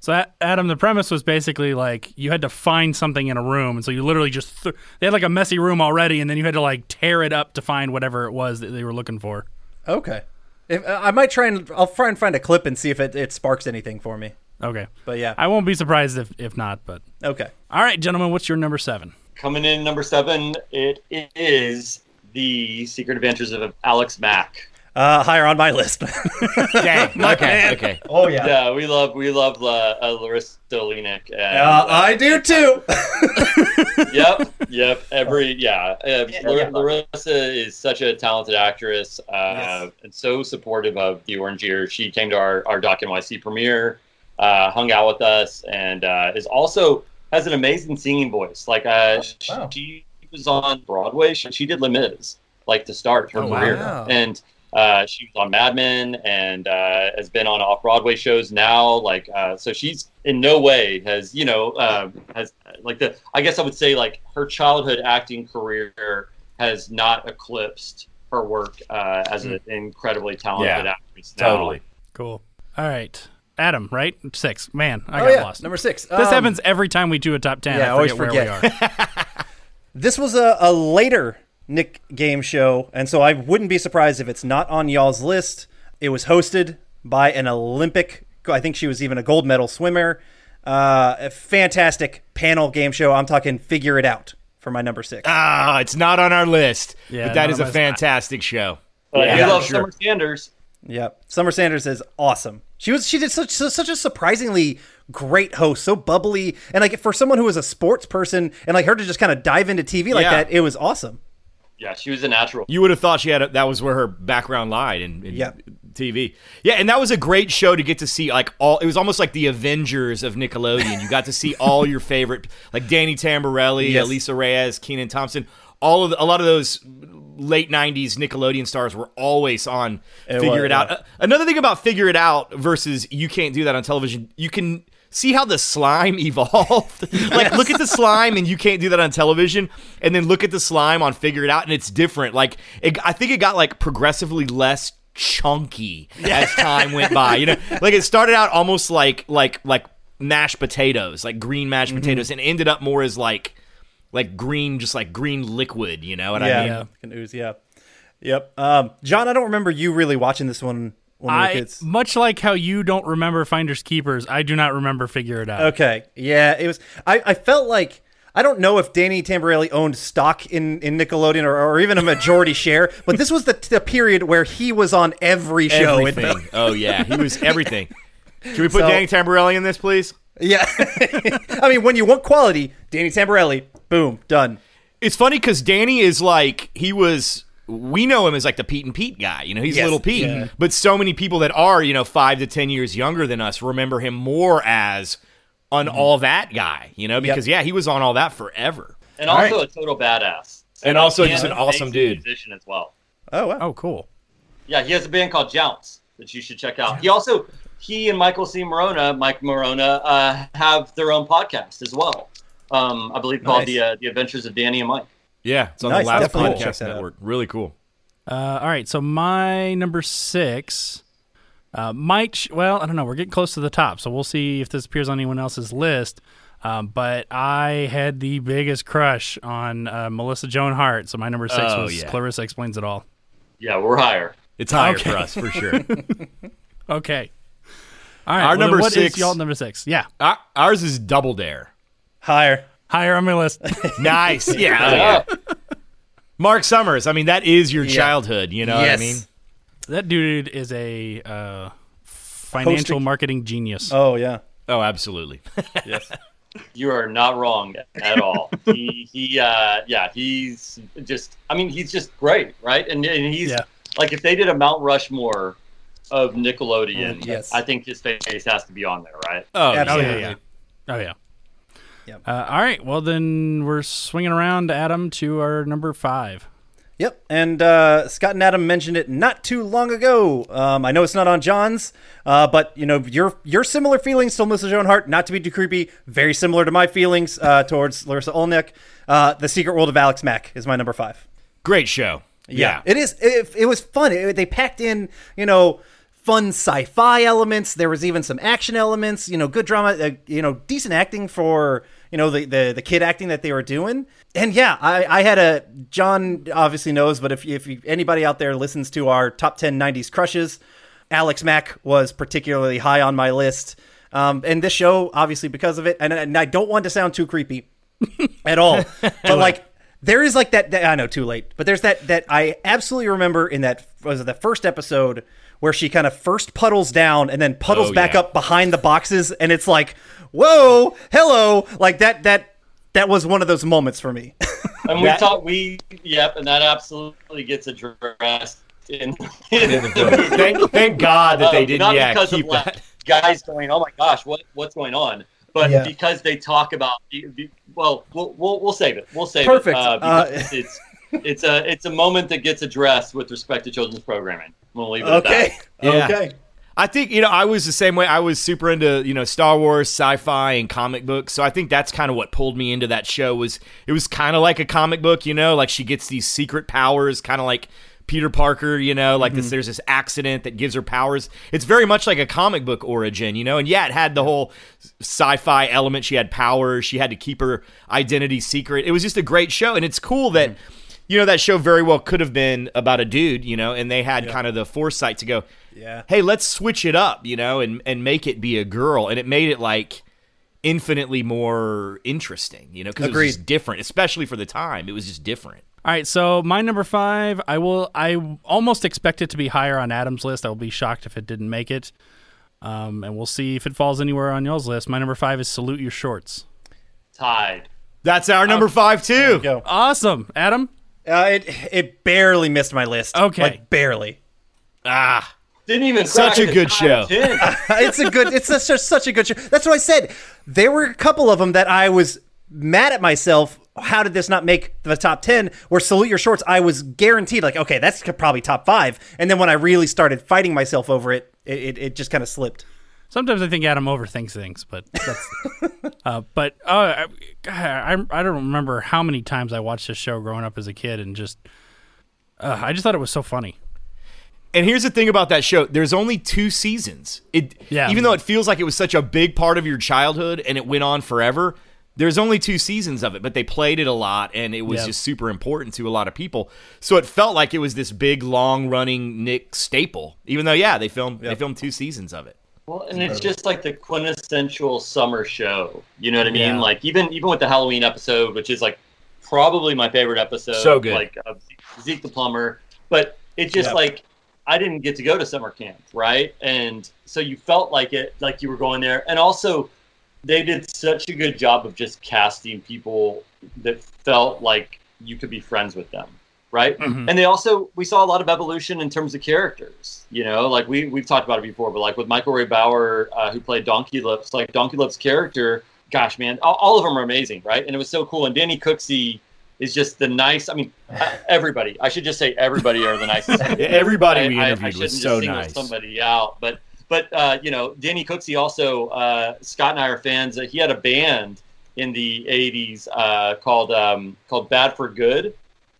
So Adam, the premise was basically like you had to find something in a room, and so you literally just th- they had like a messy room already, and then you had to like tear it up to find whatever it was that they were looking for. okay. If, I might try and I'll try and find a clip and see if it, it sparks anything for me. Okay, But yeah. I won't be surprised if if not. But Okay. all right, gentlemen, what's your number seven? Coming in number seven, it is the Secret Adventures of Alex Mack. Uh, higher on my list. Dang. Okay. Okay. oh yeah. Yeah, we love we love uh, uh, Larisa Oleynik. And, Uh, I do too. yep, yep. Every yeah, uh, Lar- Larisa is such a talented actress uh, Yes. and so supportive of the Orange Year. She came to our our Doc NYC premiere, uh, hung out with us, and uh, is also has an amazing singing voice. Like uh, wow. she was on Broadway. She, she did Les Mis, like to start her Oh, career, Wow. and. Uh, she was on Mad Men and uh, has been on off Broadway shows now. Like, uh, so she's in no way has you know uh, has like the I guess I would say like her childhood acting career has not eclipsed her work uh, as an incredibly talented Yeah, actress. Now. Totally. Cool. All right. Adam, right? Six. Man, I oh got yeah, lost. number six. this Um, happens every time we do a top ten. yeah, I I always forget where we are. This was a, a later Nick game show, and so I wouldn't be surprised if it's not on y'all's list. It was hosted by an Olympic, I think she was even a gold medal swimmer. Uh, a fantastic panel game show. I'm talking Figure It Out for my number six. Ah, it's not on our list, Yeah, but that not is on a my- fantastic show. But Yeah, we love sure. Summer Sanders. Yep. Summer Sanders is awesome. She was she did such such a surprisingly great host, so bubbly, and like for someone who was a sports person and like her to just kind of dive into TV like Yeah. that, it was awesome. Yeah, she was a natural. You would have thought she had a, that was where her background lied in, in Yep. TV. Yeah, and that was a great show to get to see. Like all, it was almost like the Avengers of Nickelodeon. You got to see all your favorite, like Danny Tamberelli, Yes. Alisa Reyes, Kenan Thompson. All of the, a lot of those late '90s Nickelodeon stars were always on It Figure was, It Out. Uh, another thing about Figure It Out versus you can't do that on television. You can see how the slime evolved. like look at the slime and you can't do that on television and then look at the slime on Figure It Out and it's different. Like it, I think it got like progressively less chunky as time went by. You know, like it started out almost like like like mashed potatoes, like green mashed Mm-hmm. potatoes and ended up more as like like green just like green liquid, you know what yeah, I mean? Yeah, Can ooze, yeah. Yep. Um, John, I don't remember you really watching this one when we I kids. much like how you don't remember Finders Keepers, I do not remember Figure It Out. Okay. Yeah, it was. I, I felt like I don't know if Danny Tamberelli owned stock in, in Nickelodeon or, or even a majority share, but this was the, the period where he was on every show. Everything. oh yeah, he was everything. Can we put So- Danny Tamberelli in this, please? yeah. I mean, when you want quality, Danny Tamberelli, boom, done. It's funny because Danny is like he was. We know him as like the Pete and Pete guy. You know, he's Yes, little Pete. yeah. But so many people that are you know five to ten years younger than us remember him more as on Mm-hmm. all that guy. You know, because yeah, he was on all that forever. and also a total badass. And also just an awesome dude. Musician as well. Oh, wow. Oh, cool. Yeah, he has a band called Jounce that you should check out. He also he and Michael C. Maronna, Mike Maronna, uh, have their own podcast as well. Um, I believe called Nice. the uh, the Adventures of Danny and Mike. Yeah, it's on Nice, the last definitely podcast that out. network. Really cool. Uh, all right, so my number six uh, might. Sh- well, I don't know. We're getting close to the top, so we'll see if this appears on anyone else's list. Um, but I had the biggest crush on uh, Melissa Joan Hart, so my number six Oh, was yeah. Clarissa Explains It All. Yeah, we're higher. It's higher Okay. for us for sure. Okay. All right. Our well, number what is six- y'all number six? Yeah, Our- Ours is Double Dare. Higher. higher on my list. Nice. Yeah. oh, yeah. Mark Summers. I mean, that is your childhood. You know yes. what I mean? that dude is a uh, financial Hosting- marketing genius. Oh, yeah. Oh, absolutely. Yes. You are not wrong at all. he he uh yeah, he's just I mean, he's just great, right? And and he's Yeah. like if they did a Mount Rushmore of Nickelodeon, Mm, yes. I think his face has to be on there, right? Oh, Oh Absolutely. yeah, yeah. Oh yeah. Yep. Uh, all right. Well, then we're swinging around, Adam, to our number five. Yep, and uh, Scott and Adam mentioned it not too long ago. Um, I know it's not on John's, uh, but you know your your similar feelings to Melissa Joan Hart, not to be too creepy, very similar to my feelings uh, towards Larisa Oleynik. Uh, the Secret World of Alex Mack is my number five. Great show. Yeah. it is. It, it was fun. It- they packed in, you know, fun sci-fi elements. There was even some action elements. You know, good drama. Uh, you know, decent acting for you know the, the the kid acting that they were doing. And yeah, I, I had a John obviously knows, but if if you, anybody out there listens to our top 10 90s crushes, Alex Mack was particularly high on my list. Um, and this show, obviously, because of it, and, and I don't want to sound too creepy at all, but like There is like that, that I know too late, but there's that that I absolutely remember in that was the first episode where she kind of first puddles down and then puddles Oh, back yeah. up behind the boxes and it's like, "Whoa, hello." Like that that that was one of those moments for me. And we That- talk, we, yep, and that absolutely gets addressed in, in the thank, thank God that they Uh, didn't. not Yeah, because keep of that. guys going, oh my gosh, what what's going on? But Yeah. because they talk about, well, we'll we'll, we'll save it. We'll save Perfect. it. Uh, Uh, it's it's a it's a moment that gets addressed with respect to children's programming. We'll leave it at okay. Yeah. Okay. I think you know I was the same way. I was super into you know Star Wars, sci-fi, and comic books. So I think that's kind of what pulled me into that show. Was it was kind of like a comic book, you know, like she gets these secret powers, kind of like Peter Parker, you know, like this. Mm-hmm. There's this accident that gives her powers. It's very much like a comic book origin, you know. And yeah, it had the whole sci-fi element. She had powers. She had to keep her identity secret. It was just a great show, and it's cool that. Mm-hmm. You know that show very well could have been about a dude, you know, and they had kind of the foresight to go, Yeah. hey, let's switch it up, you know, and and make it be a girl, and it made it like infinitely more interesting, you know, because it was just different, especially for the time. It was just different. All right, so my number five, I will. I almost expect it to be higher on Adam's list. I will be shocked if it didn't make it, um, and we'll see if it falls anywhere on y'all's list. My number five is "Salute Your Shorts." Tied. That's our number five too. Go. Awesome, Adam. Uh, it it barely missed my list. Okay. Like barely. Ah, Didn't even Such a good show. it's a good. It's such, such a good show. That's what I said. There were a couple of them that I was mad at myself. How did this not make the top ten? Where salute your shorts, I was guaranteed like, okay, that's probably top five. And then when I really started fighting myself over it, it, it, it just kind of slipped. Sometimes I think Adam overthinks things, but that's. uh, but uh, I, I I don't remember how many times I watched this show growing up as a kid, and just uh, I just thought it was so funny. And here's the thing about that show: there's only two seasons. It, Yeah. even though it feels like it was such a big part of your childhood and it went on forever. There's only two seasons of it, but they played it a lot, and it was Yeah. just super important to a lot of people. So it felt like it was this big, long-running Nick staple. Even though, yeah, they filmed they filmed two seasons of it. Well, and it's just like the quintessential summer show. You know what I mean? Yeah. Like even even with the Halloween episode, which is like probably my favorite episode. So good. Like of Zeke the plumber, but it just Yeah. like I didn't get to go to summer camp, right? And so you felt like it, like you were going there, and also they did such a good job of just casting people that felt like you could be friends with them right? Mhm. and they also we saw a lot of evolution in terms of characters you know? Like we we've talked about it before but like with michael ray bower uh, who played donkey lips like donkey lips character gosh man all, all of them are amazing right? And it was so cool. And danny cooksey is just the nice i mean uh, everybody i should just say everybody are the nicest everybody I- we I- I was shouldn't so just single nice. Somebody out, but but uh, you know, Danny Cooksey also uh, Scott and I are fans. Uh, he had a band in the '80s uh, called um, called Bad for Good,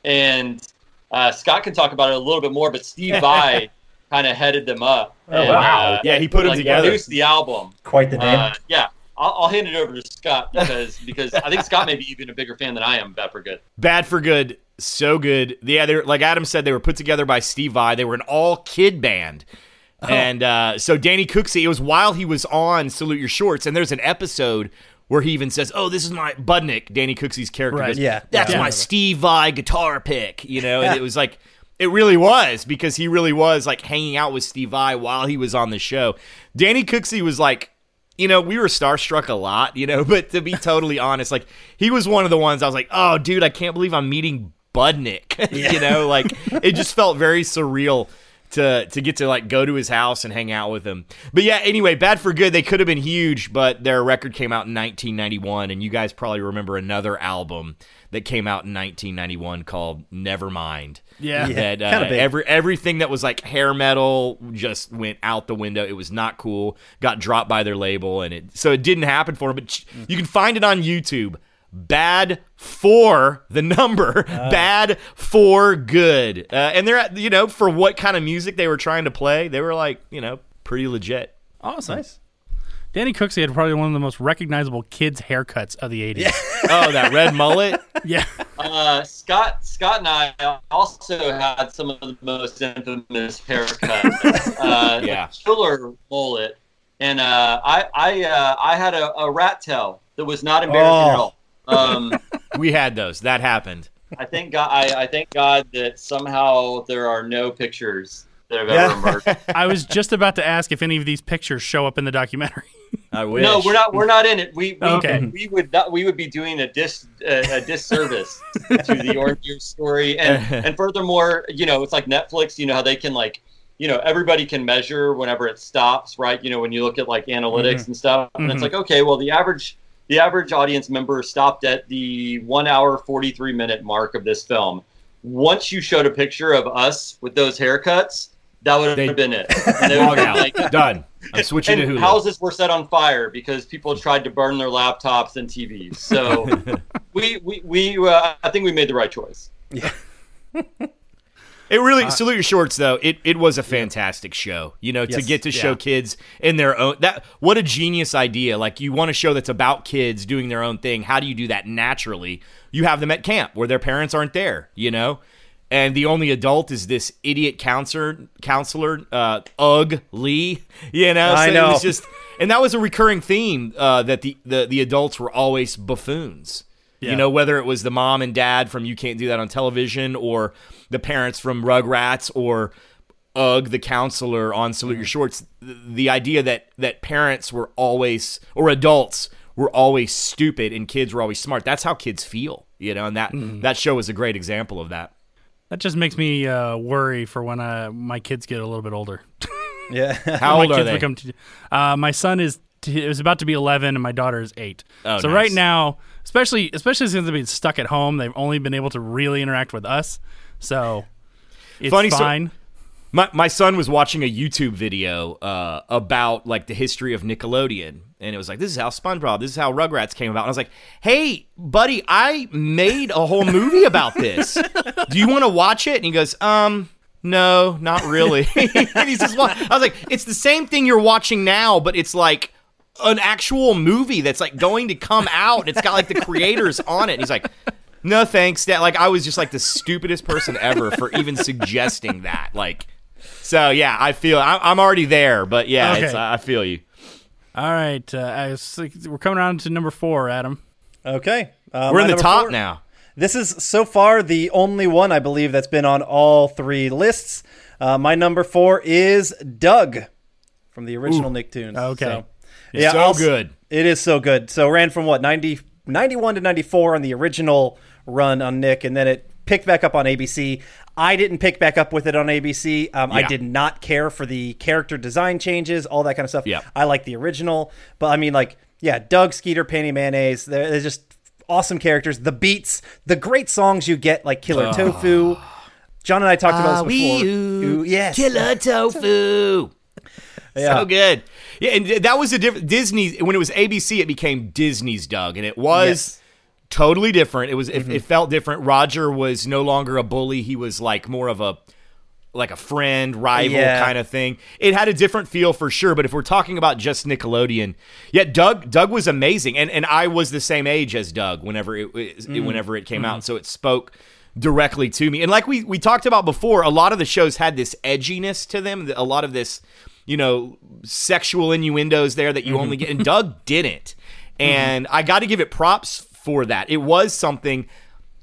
and uh, Scott can talk about it a little bit more. But Steve Vai kind of headed them up. and, wow. uh, Yeah, he put them like, together. Produced the album. Quite the name. Uh, yeah. I'll, I'll hand it over to Scott because because I think Scott may be even a bigger fan than I am. Bad for Good. Bad for Good, so good. Yeah, they're like Adam said, they were put together by Steve Vai. They were an all kid band. And uh, so Danny Cooksey, it was while he was on Salute Your Shorts, and there's an episode where he even says, "Oh, this is my Budnick." Danny Cooksey's character Right, goes, yeah, that's yeah. my Steve Vai guitar pick." You know, and it was like it really was because he really was like hanging out with Steve Vai while he was on the show. Danny Cooksey was like you know, we were starstruck a lot, you know, but to be totally honest, like he was one of the ones I was like, oh, dude, I can't believe I'm meeting Budnick. you know, like it just felt very surreal to to get to like go to his house and hang out with him. But yeah, anyway, Bad for Good, they could have been huge, but their record came out in 1991, and you guys probably remember another album that came out in 1991 called Nevermind. Yeah. Yeah. That uh, kinda big. every everything that was like hair metal just went out the window. It was not cool. Got dropped by their label, and it so it didn't happen for him. But you can find it on YouTube. Bad for the number, bad for good, uh, and they're at- you know for what kind of music they were trying to play, they were like you know pretty legit. Awesome. Danny Cooksey had probably one of the most recognizable kids' haircuts of the 80s. Oh, that red mullet. Yeah. Uh, Scott, Scott and I also had some of the most infamous haircuts. uh, Yeah. the killer mullet, and uh, I, I, uh, I had a, a rat tail that was not embarrassing at Oh. all. Um, We had those. That happened. I thank God. I, I thank God that somehow there are no pictures that have Yeah. ever emerged. I was just about to ask if any of these pictures show up in the documentary. I wish. No, we're not. We're not in it. We, we Okay. We would not. We would be doing a dis a, a disservice to the Orange Years story, and and furthermore, you know, it's like Netflix. You know how they can like, you know, everybody can measure whenever it stops, right? You know, when you look at like analytics mm-hmm. and stuff, and it's mm-hmm. like, okay, well, the average the average audience member stopped at the one hour forty three minute mark of this film. Once you showed a picture of us with those haircuts, that would They- have been it. And they would Log out. like, Done. I'm switching and to Hulu. houses were set on fire because people tried to burn their laptops and TVs. So we we, we uh, I think we made the right choice. Yeah. It really salute your shorts though. It it was a fantastic show. You know, to get to show kids in their own that what a genius idea. Like you want a show that's about kids doing their own thing. How do you do that naturally? You have them at camp where their parents aren't there, you know? And the only adult is this idiot counselor counselor, uh Ug Lee, you know? I So It know. was just and that was a recurring theme uh, that the, the the adults were always buffoons. Yeah. You know, whether it was the mom and dad from You Can't Do That on Television or the parents from Rugrats or Ugg, the counselor on Salute Your Shorts, the idea that that parents were always or adults were always stupid and kids were always smart. That's how kids feel, you know, and that that show is a great example of that. That just makes me uh, worry for when uh, my kids get a little bit older. Yeah. How my old are they? become t- uh, my son is t- is about to be 11 and my daughter is 8 Oh, so nice. right now especially especially since they've been stuck at home they've only been able to really interact with us so it's Funny, so- fine My my son was watching a YouTube video uh, about like the history of Nickelodeon, and it was like, "This is how SpongeBob, this is how Rugrats came about." And I was like, "Hey, buddy, I made a whole movie about this. Do you want to watch it?" And he goes, "Um." No, not really. and he's just. wa- I was like, it's the same thing you're watching now, but it's like an actual movie that's like going to come out. And it's got like the creators on it. And he's like, no thanks, Dad. Like I was just like the stupidest person ever for even suggesting that. Like, so yeah, I feel I, I'm already there, but yeah, it's, Okay. I feel you. all right uh, I we're coming around to number four adam Okay. Uh, We're in the top four- now. This is so far the only one I believe that's been on all three lists. Uh, my number four is Doug from the original Nicktoons. Okay. So, It's so I'll good. It is so good. So ran from what 90, 91 to 94 on the original run on Nick, and then it picked back up on ABC. I didn't pick back up with it on ABC. Um, I did not care for the character design changes, all that kind of stuff. Yeah. I like the original, but I mean, like, yeah, Doug, Skeeter, Penny Mayonnaise. They're, they're just awesome characters. The beats, the great songs you get, like Killer Tofu. John and I talked about this before. Ooh, yes. Killer tofu. Yeah. So good. Yeah, and that was a different Disney when it was ABC. It became Disney's Doug, and it was Yes. Totally different. It was it, mm-hmm. it felt different. Roger was no longer a bully. He was like more of a like a friend, rival Yeah. kind of thing. It had a different feel for sure. But if we're talking about just Nickelodeon, yeah, Doug Doug was amazing, and and I was the same age as Doug whenever it, it mm. whenever it came out, mm-hmm. so it spoke directly to me. And like we we talked about before, a lot of the shows had this edginess to them. A lot of this, you know, sexual innuendos there that you only mm-hmm. get, and Doug didn't. And I got to give it props for that. It was something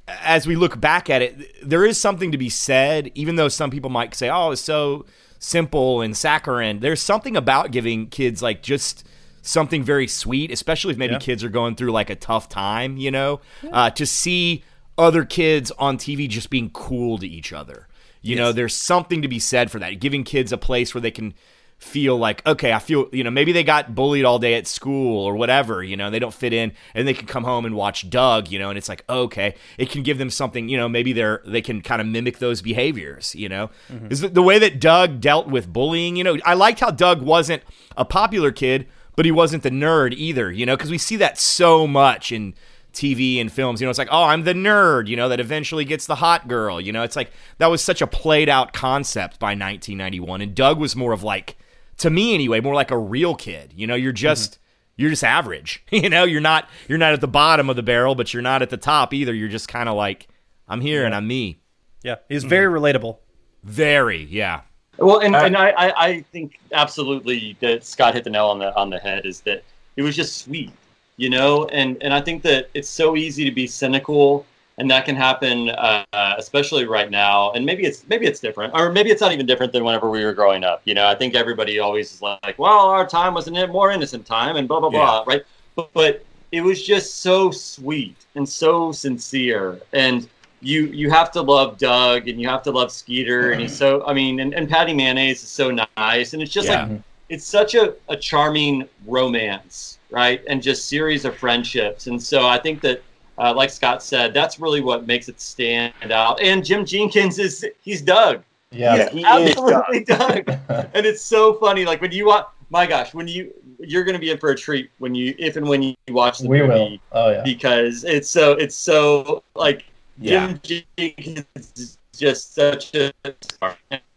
as we look back at it, there is something to be said, even though some people might say, oh, it's so simple and saccharine. There's something about giving kids like just something very sweet, especially if maybe Yeah. kids are going through like a tough time, you know, uh, to see other kids on TV just being cool to each other. You know, there's something to be said for that, giving kids a place where they can feel like okay i feel you know maybe they got bullied all day at school or whatever you know they don't fit in and they can come home and watch doug you know and it's like okay it can give them something you know maybe they're they can kind of mimic those behaviors you know mm-hmm. is the, the way that doug dealt with bullying you know i liked how doug wasn't a popular kid but he wasn't the nerd either you know because we see that so much in TV and films. You know, it's like, oh, I'm the nerd, you know, that eventually gets the hot girl. You know, it's like that was such a played out concept by 1991. And Doug was more of like, to me anyway, more like a real kid. You know, you're just mm-hmm. you're just average. You know, you're not you're not at the bottom of the barrel, but you're not at the top either. You're just kind of like, I'm here and I'm me. Yeah. He's hmm. very relatable. Very, yeah. Well, and, uh, and I, I, I think absolutely that Scott hit the nail on the on the head. Is that it was just sweet, you know, and and I think that it's so easy to be cynical and that can happen, uh, especially right now. And maybe it's maybe it's different, or maybe it's not even different than whenever we were growing up. You know, I think everybody always is like, "Well, our time was a more innocent time," and blah blah blah, right? But, but it was just so sweet and so sincere, and you you have to love Doug and you have to love Skeeter, and he's so I mean, and, and Patti Mayonnaise is so nice, and it's just Yeah. like it's such a, a charming romance, right? And just series of friendships. And so I think that, uh, like Scott said, that's really what makes it stand out. And Jim Jinkins is he's Doug. Yeah. he's absolutely Doug. and it's so funny. Like when you watch, my gosh, when you you're going to be in for a treat when you if and when you watch the we movie will. Oh yeah. because it's so it's so like Yeah. Jim Jinkins is just such a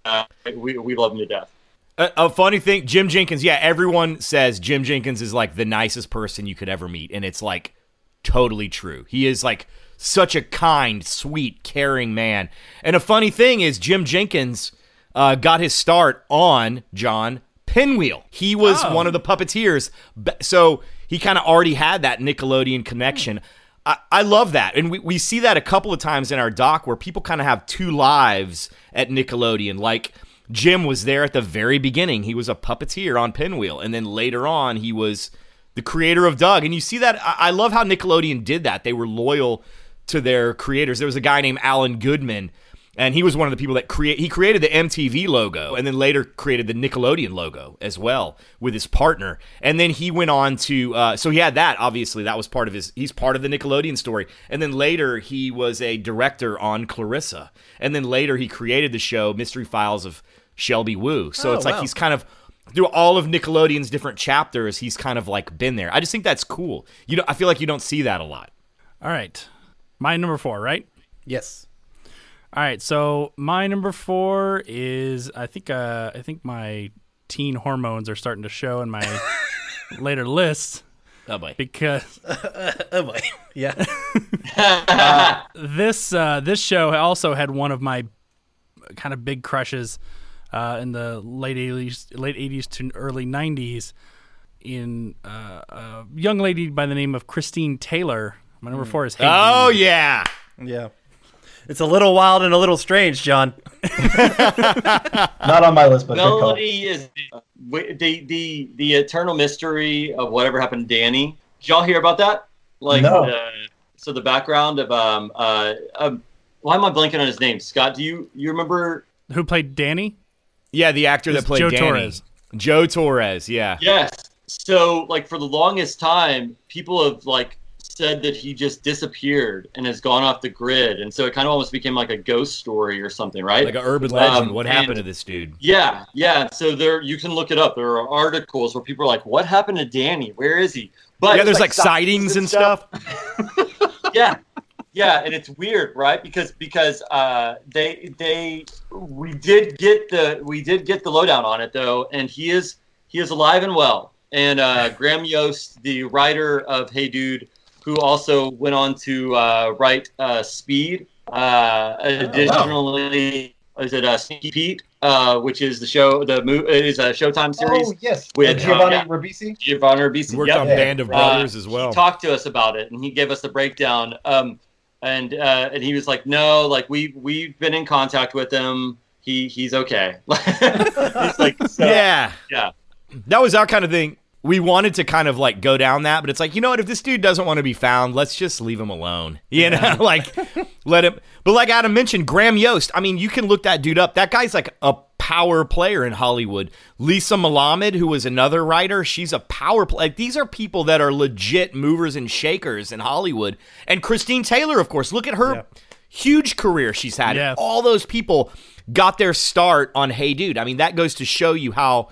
uh, we we love him to death. A, a funny thing, Jim Jinkins. Yeah, everyone says Jim Jinkins is like the nicest person you could ever meet, and it's like totally true. He is like such a kind, sweet, caring man. And a funny thing is, Jim Jinkins uh, got his start on John Pinwheel. He was Oh. one of the puppeteers, so he kind of already had that Nickelodeon connection. I, I love that. And we, we see that a couple of times in our doc where people kind of have two lives at Nickelodeon. Like Jim was there at the very beginning. He was a puppeteer on Pinwheel. And then later on, he was the creator of Doug. And you see that. I, love how Nickelodeon did that. They were loyal to their creators. There was a guy named Alan Goodman. And he was one of the people that create. He created the MTV logo, and then later created the Nickelodeon logo as well with his partner. And then he went on to. Uh, so he had that. Obviously, that was part of his. He's part of the Nickelodeon story. And then later he was a director on Clarissa. And then later he created the show Mystery Files of Shelby Woo. So Oh, it's like wow. he's kind of through all of Nickelodeon's different chapters. He's kind of like been there. I just think that's cool. You know, I feel like you don't see that a lot. All right. My number four, right? Yes. All right. So my number four is I think uh I think my teen hormones are starting to show in my later list. Oh boy. because Oh boy. Yeah. this uh, this show also had one of my kind of big crushes uh, in the late eighties, late eighties to early nineties. In uh, a young lady by the name of Christine Taylor. My number four is Hey Oh Jude. yeah. yeah. It's a little wild and a little strange, John. Not on my list, but good call. Melody is the the the eternal mystery of whatever happened to Danny. Did y'all hear about that? Like, No. uh, so the background of um uh um, why am I blanking on his name? Scott, do you you remember? Who played Danny? Yeah, the actor that played Joe Danny. Torres. Joe Torres, yeah. Yes. So like for the longest time, people have like said that he just disappeared and has gone off the grid, and so it kind of almost became like a ghost story or something, right? Like an urban Um, legend. what happened and- to this dude? Yeah, yeah. So there, you can look it up. There are articles where people are like, "What happened to Danny? Where is he?" But Yeah, there's like sightings and stuff. yeah, yeah, and it's weird, right? Because because uh, they they we did get the we did get the lowdown on it though, and he is he is alive and well. And uh, Graham Yost, the writer of Hey Dude, who also went on to uh, write uh, Speed. Uh, additionally, is it uh, Sneaky Pete, uh, which is the show the mo- it is a Showtime series. Oh yes, with, with Giovanni uh, Ribisi. Giovanni Ribisi. He worked Yep. on Yeah. Band of Uh, Brothers as well. He talked to us about it, and he gave us the breakdown. Um, and uh, and he was like, "No, like we we've been in contact with him. He he's okay." he's like, so, yeah. yeah. That was our kind of thing. We wanted to kind of like go down that, but it's like, you know what? If this dude doesn't want to be found, let's just leave him alone. You know, like let him. But like Adam mentioned, Graham Yost. I mean, you can look that dude up. That guy's like a power player in Hollywood. Lisa Melamed, who was another writer, she's a power play. Like, these are people that are legit movers and shakers in Hollywood. And Christine Taylor, of course. Look at her huge career she's had. Yeah. All those people got their start on Hey Dude. I mean, that goes to show you how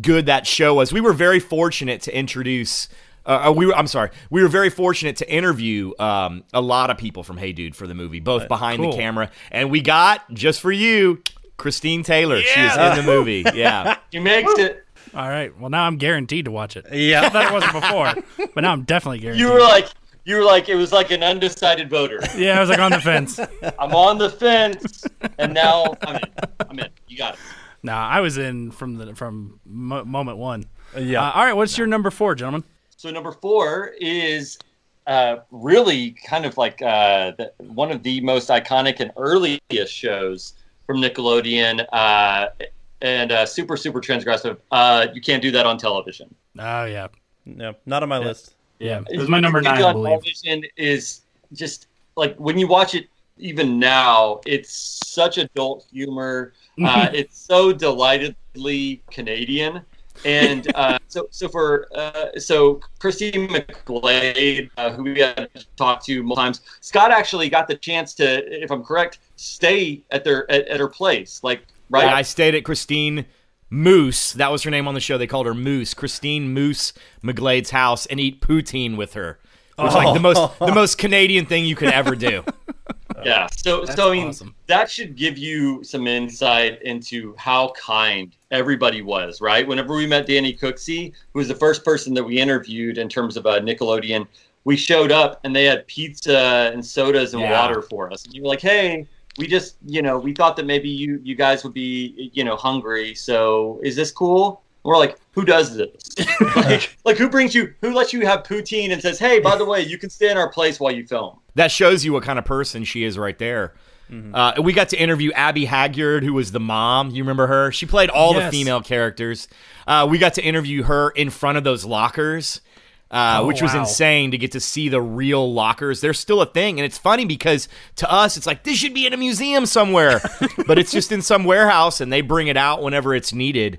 good that show was. We were very fortunate to introduce. Uh, uh, we were, I'm sorry. We were very fortunate to interview um, a lot of people from Hey Dude for the movie, both behind cool. the camera, and we got just for you, Christine Taylor. She is in the movie. Yeah. He makes it. All right. Well, now I'm guaranteed to watch it. Yeah. I Yeah. thought it wasn't before, but now I'm definitely guaranteed. You were like, you were like, it was like an undecided voter. yeah, I was like on the fence. I'm on the fence, and now I'm in. I'm in. You got it. nah, I was in from the from mo- moment one. Yeah. Uh, all right. What's your number four, gentlemen? So number four is uh, really kind of like uh, the, one of the most iconic and earliest shows from Nickelodeon, uh, and uh, super super transgressive. Uh, you can't do that on television. Oh yeah, No, not on my list. yeah. It was my number What you nine, I believe. television is just like when you watch it even now, it's such adult humor. Uh, it's so delightedly Canadian. And uh, so, so for uh, so Christine McGlade, uh, who we had talked to multiple times, Scott actually got the chance to, if I'm correct, stay at their at, at her place, like right. I stayed at Christine Moose. That was her name on the show. They called her Moose. Christine Moose McGlade's house and eat poutine with her. It was like the most the most Canadian thing you could ever do. Yeah. So, so I mean, awesome. that should give you some insight into how kind everybody was, right? Whenever we met Danny Cooksey, who was the first person that we interviewed in terms of a Nickelodeon, we showed up and they had pizza and sodas and Yeah. water for us. And you were like, hey, we just, you know, we thought that maybe you, you guys would be, you know, hungry. So is this cool? And we're like, who does this? like, like, who brings you, who lets you have poutine and says, hey, by the way, you can stay in our place while you film? That shows you what kind of person she is right there. Uh, we got to interview Abby Hagyard, who was the mom. You remember her? She played all Yes. the female characters. Uh, we got to interview her in front of those lockers, uh, Oh, which was wow. insane to get to see the real lockers. They're still a thing, and it's funny because to us, it's like this should be in a museum somewhere, but it's just in some warehouse, and they bring it out whenever it's needed.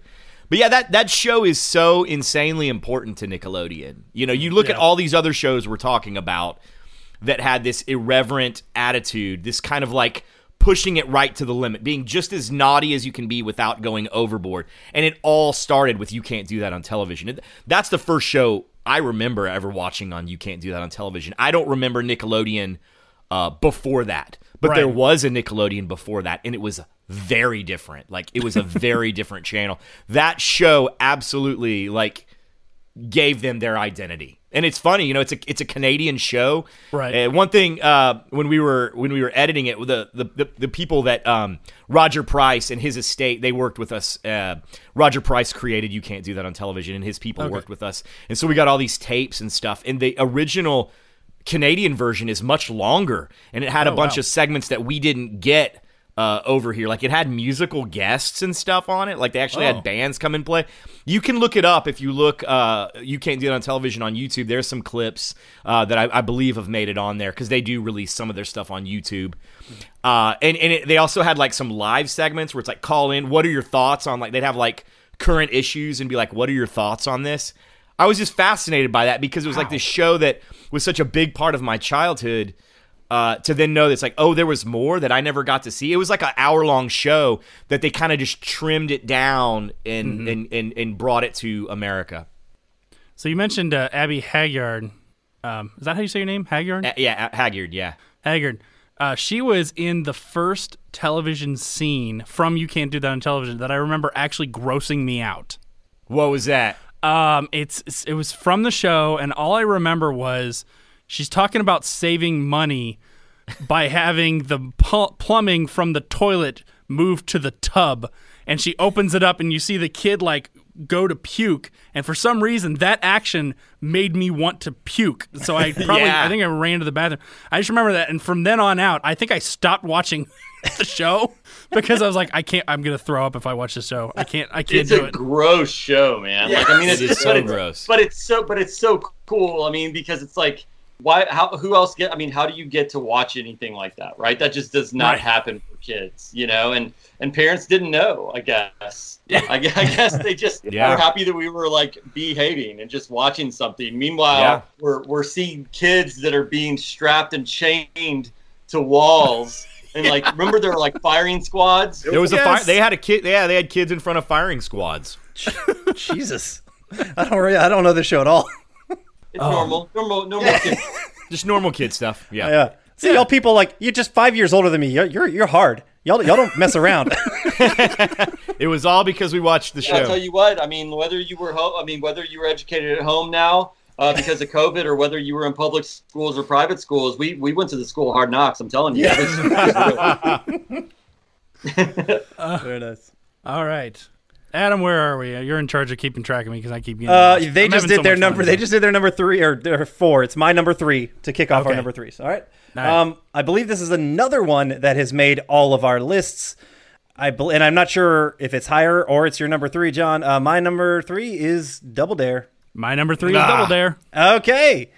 But yeah, that that show is so insanely important to Nickelodeon. You know, you look at all these other shows we're talking about that had this irreverent attitude, this kind of like pushing it right to the limit, being just as naughty as you can be without going overboard. And it all started with You Can't Do That on Television. It- That's the first show I remember ever watching on You Can't Do That on Television. I don't remember Nickelodeon uh, before that, but Right. there was a Nickelodeon before that, and it was very different. Like it was a very different channel. That show absolutely like gave them their identity. And it's funny, you know, it's a it's a Canadian show. Right. And one thing uh, when we were when we were editing it, the the the, the people that um, Roger Price and his estate they worked with us. Uh, Roger Price created You Can't Do That on Television, and his people worked with us. And so we got all these tapes and stuff. And the original Canadian version is much longer, and it had a Oh, bunch wow. of segments that we didn't get. Uh, over here, like it had musical guests and stuff on it. Like they actually Oh. had bands come and play. You can look it up if you look. Uh, you can't do it on television on YouTube. There's some clips uh, that I, I believe have made it on there because they do release some of their stuff on YouTube. Uh, and and it, they also had like some live segments where it's like call in. What are your thoughts on like they'd have like current issues and be like, what are your thoughts on this? I was just fascinated by that because it was like this show that was such a big part of my childhood. Uh, to then know that it's like, oh, there was more that I never got to see. It was like an hour long show that they kind of just trimmed it down and, and, and and brought it to America. So you mentioned uh, Abby Hagyard. Um, is that how you say your name? Haggard? Uh, yeah, Haggard. Yeah. Haggard. Uh, she was in the first television scene from You Can't Do That on Television that I remember actually grossing me out. What was that? Um, it's, it's it was from the show, and all I remember was she's talking about saving money by having the pl- plumbing from the toilet moved to the tub, and she opens it up, and you see the kid like go to puke, and for some reason that action made me want to puke. So I probably Yeah. I think I ran to the bathroom. I just remember that, and from then on out, I think I stopped watching. the show because I was like I can't I'm gonna throw up if I watch the show I can't I can't it's do a it gross show, man. Like I mean, it's, It is but so it's- gross. But it's so but it's so cool. I mean, because it's like why how who else get I mean, how do you get to watch anything like that, right? That just does not Right. happen for kids, you know, and and parents didn't know, I guess. I, I guess they just Yeah. were happy that we were like behaving and just watching something. Meanwhile, Yeah. we're we're seeing kids that are being strapped and chained to walls. And like, remember there were like firing squads. There was a fire. They had a kid. Yeah, they had kids in front of firing squads. Jesus, I don't really, I don't know this show at all. It's normal, normal, normal. kids. Just normal kid stuff. Yeah. yeah. See, y'all people like you're just five years older than me. You're you're, you're hard. Y'all y'all don't mess around. It was all because we watched the Yeah, I'll show. tell you what. I mean, whether you were home, I mean, whether you were educated at home now uh, because of COVID, or whether you were in public schools or private schools, we we went to the school hard knocks. I'm telling you. Yeah. It was- it was real. Very nice. all right Adam, where are we? You're in charge of keeping track of me because I keep getting. Uh, lost. they I'm just did so their number. They just did their number three or their four. It's my number three to kick off our number threes. All right. All right. Um, I believe this is another one that has made all of our lists. I bel and I'm not sure if it's higher or it's your number three, John. Uh, my number three is Double Dare. My number three is Ah. Double Dare. Okay.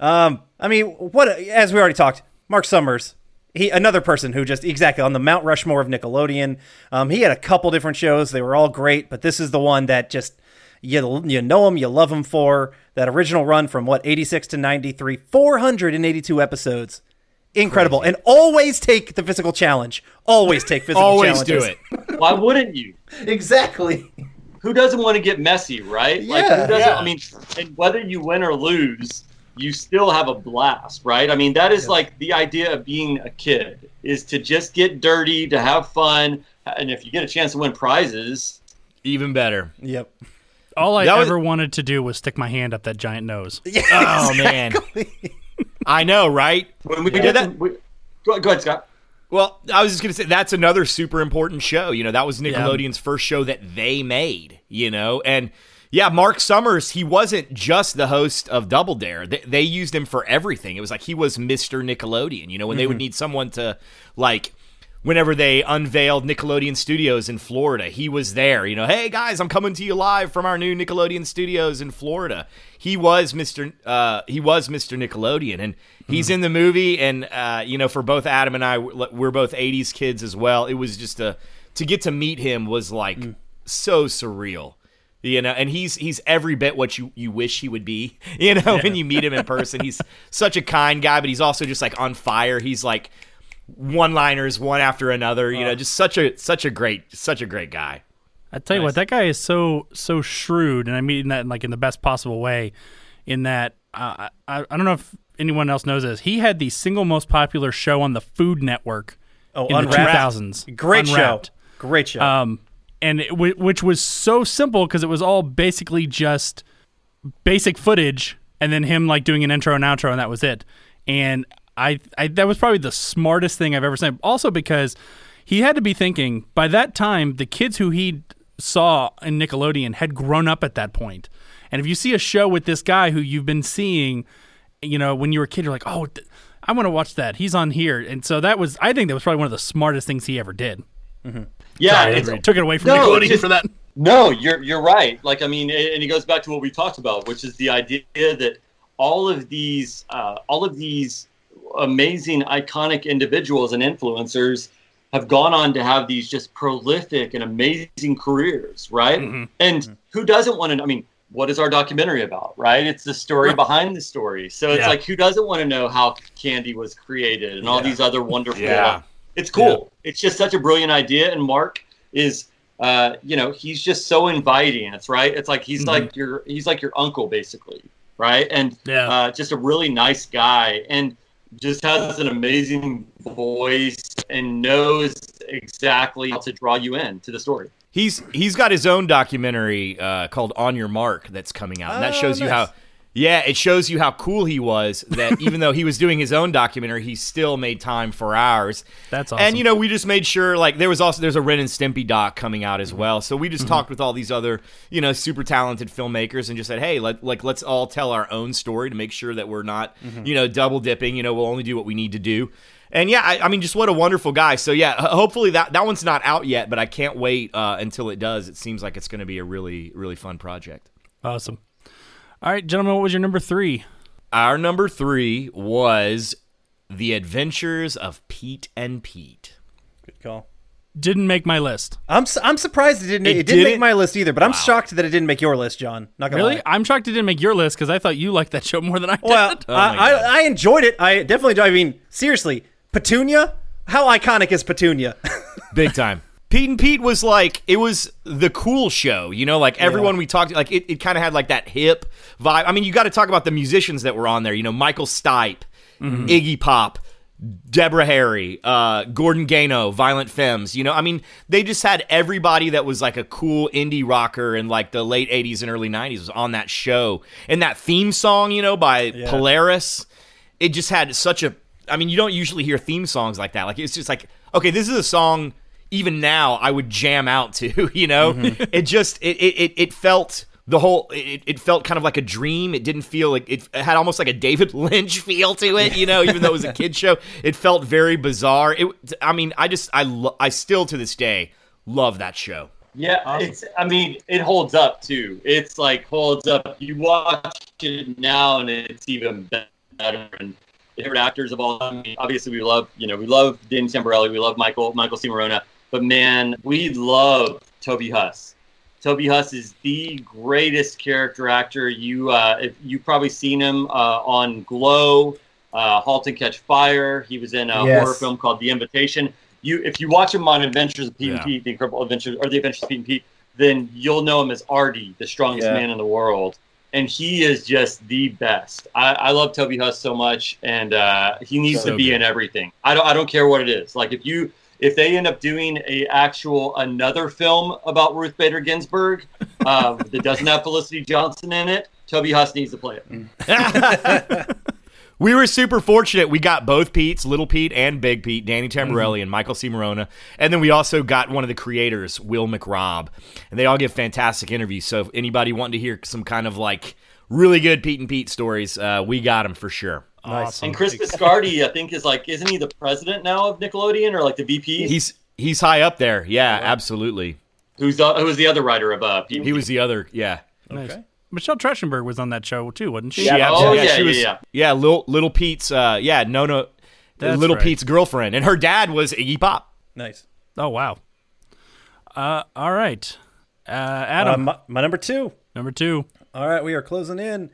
Um, I mean, what as we already talked, Mark Summers, he another person who just exactly on the Mount Rushmore of Nickelodeon. Um, he had a couple different shows; they were all great, but this is the one that just you you know him, you love him for that original run from what eighty six to ninety three, four hundred and eighty two episodes. Incredible, and always take the physical challenge. Always take physical Always do it. Why wouldn't you? exactly. Who doesn't want to get messy, right? like Yeah. who doesn't Yeah. I mean, and whether you win or lose, you still have a blast, right? I mean, that is like the idea of being a kid is to just get dirty, to have fun, and if you get a chance to win prizes, Even better. Yep. All I That was- ever wanted to do was stick my hand up that giant nose. Yeah, Oh man. I know, right? when we Yeah. did That- that, we, go, go ahead, Scott. Well, I was just gonna say that's another super important show. You know, that was Nickelodeon's first show that they made. You know, and yeah, Mark Summers, he wasn't just the host of Double Dare. They, they used him for everything. It was like he was Mr. Nickelodeon. You know, when they would need someone to like. Whenever they unveiled Nickelodeon Studios in Florida, he was there. You know, hey guys, I'm coming to you live from our new Nickelodeon Studios in Florida. He was Mr. Uh, he was Mr. Nickelodeon, and he's in the movie. And uh, you know, for both Adam and I, we're both '80s kids as well. It was just a to get to meet him was like so surreal. You know, and he's he's every bit what you, you wish he would be. You know, when you meet him in person, he's such a kind guy, but he's also just like on fire. He's like one liners one after another. You know, just such a such a great such a great guy. I tell you what, that guy is so so shrewd, and I mean that in, like in the best possible way. In that, uh, I I don't know if anyone else knows this. He had the single most popular show on the Food Network Oh, in the two Unwrapped. thousands. Great Unwrapped. show. Great show. Um, and it, which was so simple because it was all basically just basic footage, and then him like doing an intro and outro, and that was it. And I, I that was probably the smartest thing I've ever seen. Also because he had to be thinking by that time the kids who he saw in Nickelodeon had grown up at that point. And if you see a show with this guy who you've been seeing, you know, when you were a kid, you're like, oh. Th- I want to watch that. He's on here, and so that was. I think that was probably one of the smartest things he ever did. Mm-hmm. Yeah, Sorry, it's, I took it away from No, Nickelodeon just- for that. No, you're you're right. Like I mean, and it goes back to what we talked about, which is the idea that all of these uh, all of these amazing, iconic individuals and influencers have gone on to have these just prolific and amazing careers, right? And who doesn't want to? I mean, what is our documentary about, right? It's the story behind the story. So it's Yeah. like, who doesn't want to know how candy was created and all these other wonderful Yeah. It's cool. It's just such a brilliant idea, and Mark is, uh, you know, he's just so inviting. It's right. It's like he's like your he's like your uncle basically, right? And Yeah. uh, just a really nice guy, and just has an amazing voice and knows exactly how to draw you in to the story. He's he's got his own documentary uh, called On Your Mark that's coming out, and that Oh, shows you nice. how. Yeah, it shows you how cool he was. That even though he was doing his own documentary, he still made time for ours. That's awesome. And you know, we just made sure like there was also there's a Ren and Stimpy doc coming out Mm-hmm. as well. So we just talked with all these other you know super talented filmmakers and just said, hey, let, like let's all tell our own story to make sure that we're not Mm-hmm. you know double dipping. You know, we'll only do what we need to do. And yeah, I, I mean, just what a wonderful guy. So yeah, hopefully that that one's not out yet, but I can't wait uh, until it does. It seems like it's going to be a really really fun project. Awesome. All right, gentlemen, what was your number three? Our number three was The Adventures of Pete and Pete. Good call. Didn't make my list. I'm su- I'm surprised it didn't. It, It didn't make didn't? my list either. But I'm shocked that it didn't make your list, John. Not gonna Really? lie. I'm shocked it didn't make your list because I thought you liked that show more than I did. Well, Oh I. I, I enjoyed it. I definitely. do. I mean, seriously, Petunia. How iconic is Petunia? Big time. Pete and Pete was like it was the cool show, you know, like everyone we talked like it, it kind of had like that hip vibe. I mean, you got to talk about the musicians that were on there, you know, Michael Stipe, Iggy Pop, Deborah Harry, uh, Gordon Gano, Violent Femmes, you know, I mean, they just had everybody that was like a cool indie rocker in like the late 80s and early 90s was on that show. And that theme song, you know, by Polaris, it just had such a I mean, you don't usually hear theme songs like that. Like it's just like, okay, this is a song even now I would jam out to. You know, Mm-hmm. it just it it it felt the whole it, it felt kind of like a dream. It didn't feel like it, it had almost like a David Lynch feel to it. You know, even though it was a kid show, it felt very bizarre. It I mean I just I lo- I still to this day love that show. Yeah, it's. I mean, it holds up too. It's like holds up. You watch it now, and it's even better. And the favorite actors of all time. Obviously, we love you know we love Dan Tamberelli. We love Michael Michael C. Maronna. But man, we love Toby Huss. Toby Huss is the greatest character actor. You uh, if you've probably seen him uh, on Glow, uh, *Halt and Catch Fire*. He was in a Yes. horror film called *The Invitation*. You if you watch him on *Adventures of Pete Yeah. and Pete*, *The Incredible Adventures* or *The Adventures of Pete and Pete*, then you'll know him as Artie, the strongest Yeah. man in the world. And he is just the best. I, I love Toby Huss so much, and uh, he needs So to be good. in everything. I don't. I don't care what it is. Like if you if they end up doing a actual another film about Ruth Bader Ginsburg uh, that doesn't have Felicity Johnson in it, Toby Huss needs to play it. We were super fortunate. We got both Pete's, Little Pete and Big Pete, Danny Tamberelli and Michael C. Maronna. And then we also got one of the creators, Will McRobb. And they all give fantastic interviews. So if anybody wanting to hear some kind of like really good Pete and Pete stories, uh, we got them for sure. Nice. And Chris Viscardi, I think, is like, isn't he the president now of Nickelodeon or like the VP? He's he's high up there. Yeah, absolutely. who's the, who was the other writer of uh, He was the other, yeah. Nice. Michelle Trachtenberg was on that show too, wasn't she? She abs- Oh, yeah, she yeah, was, yeah. yeah, little little Pete's uh yeah, no no That's little right. Pete's girlfriend. And her dad was Iggy Pop. Nice. Oh wow. Uh, all right. Uh, Uh, Adam, my, my number two. number two. All right, we are closing in.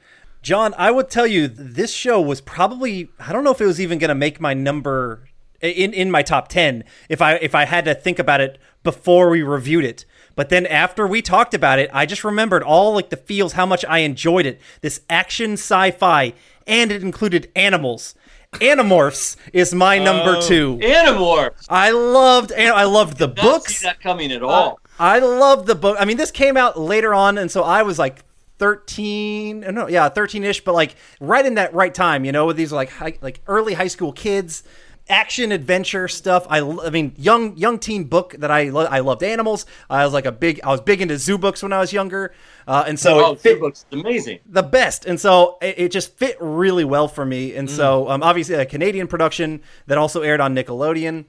John, I would tell you this show was probably I don't know if it was even going to make my number in in my top 10 if I if I had to think about it before we reviewed it. But then after we talked about it, I just remembered all like the feels how much I enjoyed it. This action sci-fi and it included animals. Animorphs is my number 2. Animorphs. I loved and I loved the Not books. see that coming at all. I love the book. I mean, this came out later on, and so I was like 13. uh, No, yeah, 13 ish, but like right in that right time, you know, with these like high, like early high school kids, action adventure stuff. I, I mean, young young teen book that I lo- I loved animals. I was like a big I was big into zoo books when I was younger, uh, and so oh, it fit books, amazing. the best. And so it, it just fit really well for me. And so um, obviously a Canadian production that also aired on Nickelodeon.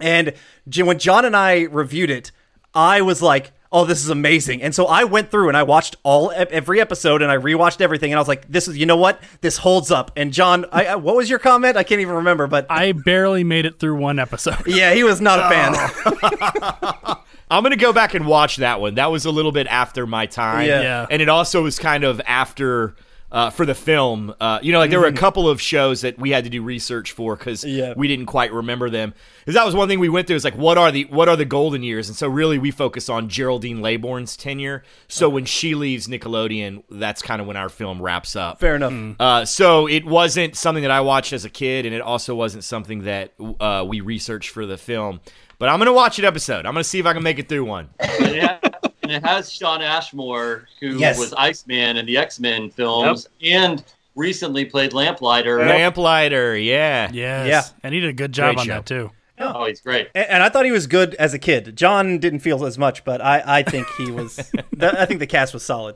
And when John and I reviewed it, I was like, "Oh, this is amazing!" And so I went through and I watched all e- every episode and I rewatched everything. And I was like, "This is, you know what? This holds up." And John, I, I, what was your comment? I can't even remember, but I barely made it through one episode. yeah, he was not a oh. fan. I'm gonna go back and watch that one. That was a little bit after my time. Yeah. Yeah. And it also was kind of after uh, for the film. Uh, you know, like there were a couple of shows that we had to do research for because Yeah. we didn't quite remember them. Because that was one thing we went through. Is like, what are the what are the golden years? And so really, we focus on Geraldine Laybourne's tenure. So when she leaves Nickelodeon, that's kind of when our film wraps up. Fair enough. Uh, so it wasn't something that I watched as a kid, and it also wasn't something that uh, we researched for the film. But I'm gonna watch an episode. I'm gonna see if I can make it through one. and, it has, and it has Shawn Ashmore, who Yes. was Iceman in the X Men films, and recently played Lamplighter. Lamplighter, yeah. Yes. Yeah. And he did a good job Great on show. that too. Oh, he's great. And, and I thought he was good as a kid. John didn't feel as much, but I, I think he was. th- I think the cast was solid.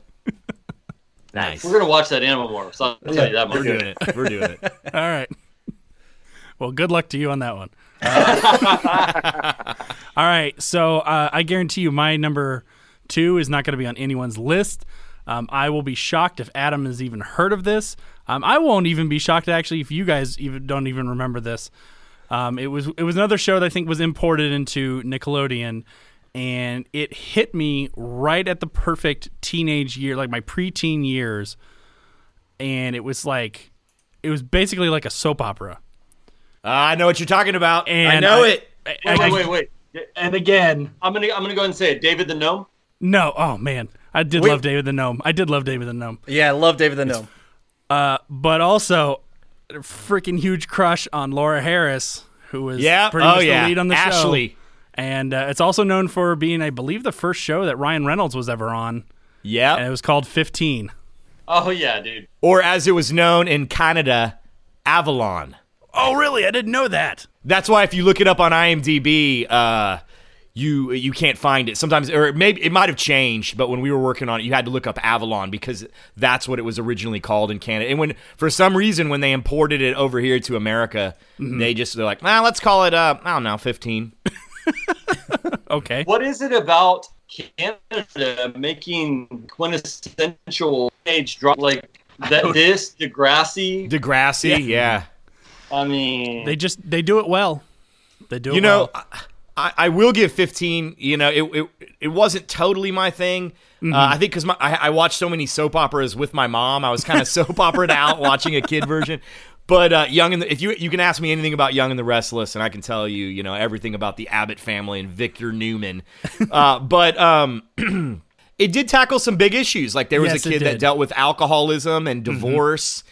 Nice. We're gonna watch that Animorphs. I'll tell you that much. We're doing it. We're doing it. All right. Well, good luck to you on that one. All right. So uh, I guarantee you my number two is not going to be on anyone's list. Um, I will be shocked if Adam has even heard of this. Um, I won't even be shocked actually if you guys even don't even remember this. Um, it was it was another show that I think was imported into Nickelodeon, and it hit me right at the perfect teenage year, like my preteen years, and it was like it was basically like a soap opera. Uh, I know what you're talking about. And I know I- it. I- Wait, I- wait, wait, wait. And again, I'm gonna I'm gonna go ahead and say it. David the Gnome. No, oh man, I did Wait. love David the Gnome. I did love David the Gnome. Yeah, I love David the Gnome. Uh, but also, a freaking huge crush on Laura Harris, who was Yeah. pretty oh much yeah. the lead on the show. Ashley. show. And uh, it's also known for being, I believe, the first show that Ryan Reynolds was ever on, Yeah, and it was called 15. Oh yeah, dude. Or as it was known in Canada, Avalon. Oh, really? I didn't know that. That's why if you look it up on IMDb, uh, you you can't find it sometimes or maybe it might have changed but when we were working on it you had to look up avalon because that's what it was originally called in canada and when for some reason when they imported it over here to america they just they're like well let's call it uh i don't know 15 Okay. What is it about Canada making quintessential age drop like that? This Degrassi. degrassi yeah, I mean, They just they do it well. They do it you know well. I, I will give 15 you know it, it, it wasn't totally my thing. Uh, i think because I, I watched so many soap operas with my mom. I was kind of soap operaed out watching a kid version. But uh, young and the, if you you can ask me anything about young and the restless and i can tell you you know everything about the abbott family and victor newman. Uh, but um it did tackle some big issues. Like there was Yes, a kid that dealt with alcoholism and divorce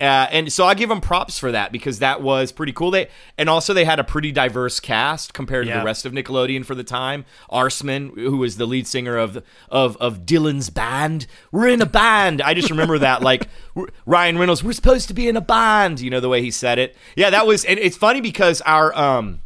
uh, and so I give them props for that because that was pretty cool. They and also they had a pretty diverse cast compared to Yeah. the rest of Nickelodeon for the time. Arsman, who was the lead singer of of of Dylan's band, we're in a band. I just remember that like Ryan Reynolds, we're supposed to be in a band. You know the way he said it. Yeah, that was. And it's funny because our um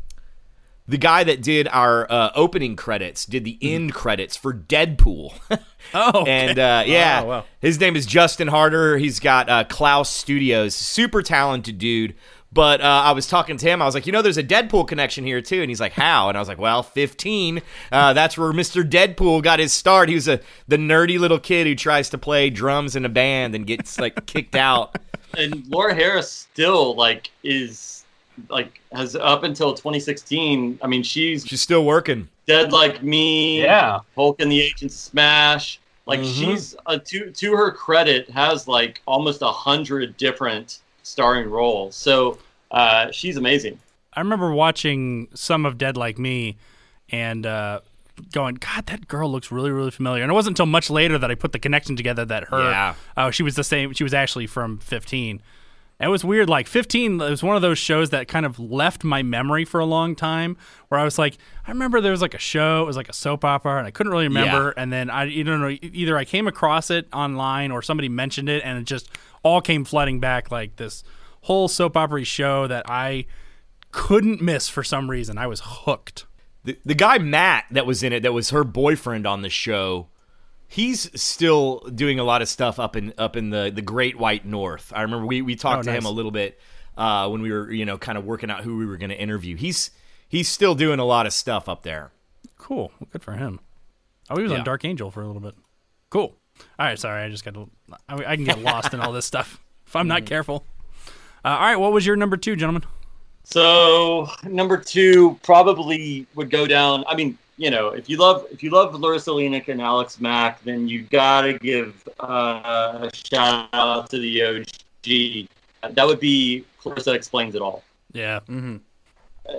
the guy that did our uh, opening credits did the end credits for Deadpool. Oh, okay. and uh, yeah, Oh, wow. his name is Justin Harder. He's got uh, Klaus Studios, super talented dude. But uh, I was talking to him. I was like, you know, there's a Deadpool connection here too. And he's like, how? And I was like, well, 15. Uh, that's where Mr. Deadpool got his start. He was a the nerdy little kid who tries to play drums in a band and gets like kicked out. and Laura Harris still like is like has up until 2016. I mean, she's She's still working. dead like me. Yeah. Hulk and the Agent Smash. Like she's uh, to to her credit has like almost a hundred different starring roles. So uh, she's amazing. I remember watching some of Dead Like Me and uh, going, God, that girl looks really, really familiar. And it wasn't until much later that I put the connection together that her, Yeah. oh, she was the same. She was actually from 15. It was weird. Like 15 it was one of those shows that kind of left my memory for a long time where I was like, I remember there was like a show, it was like a soap opera, and I couldn't really remember. And then I, you don't know, either I came across it online or somebody mentioned it, and it just all came flooding back like this whole soap opera show that I couldn't miss for some reason. I was hooked. The, the guy Matt that was in it, that was her boyfriend on the show, he's still doing a lot of stuff up in up in the the Great White North. I remember we we talked Oh, to him a little bit uh, when we were you know kind of working out who we were going to interview. He's he's still doing a lot of stuff up there. Cool. Well, good for him. Oh, he was Yeah. on Dark Angel for a little bit. Cool. All right. Sorry, I just got to. I, I can get lost in all this stuff if I'm not careful. Uh, all right. What was your number two, gentlemen? So number two probably would go down. I mean, you know, if you love if you love Larisa Oleynik and Alex Mack, then you gotta give uh, a shout out to the OG. That would be Clarissa explains it all. Yeah. Mm-hmm.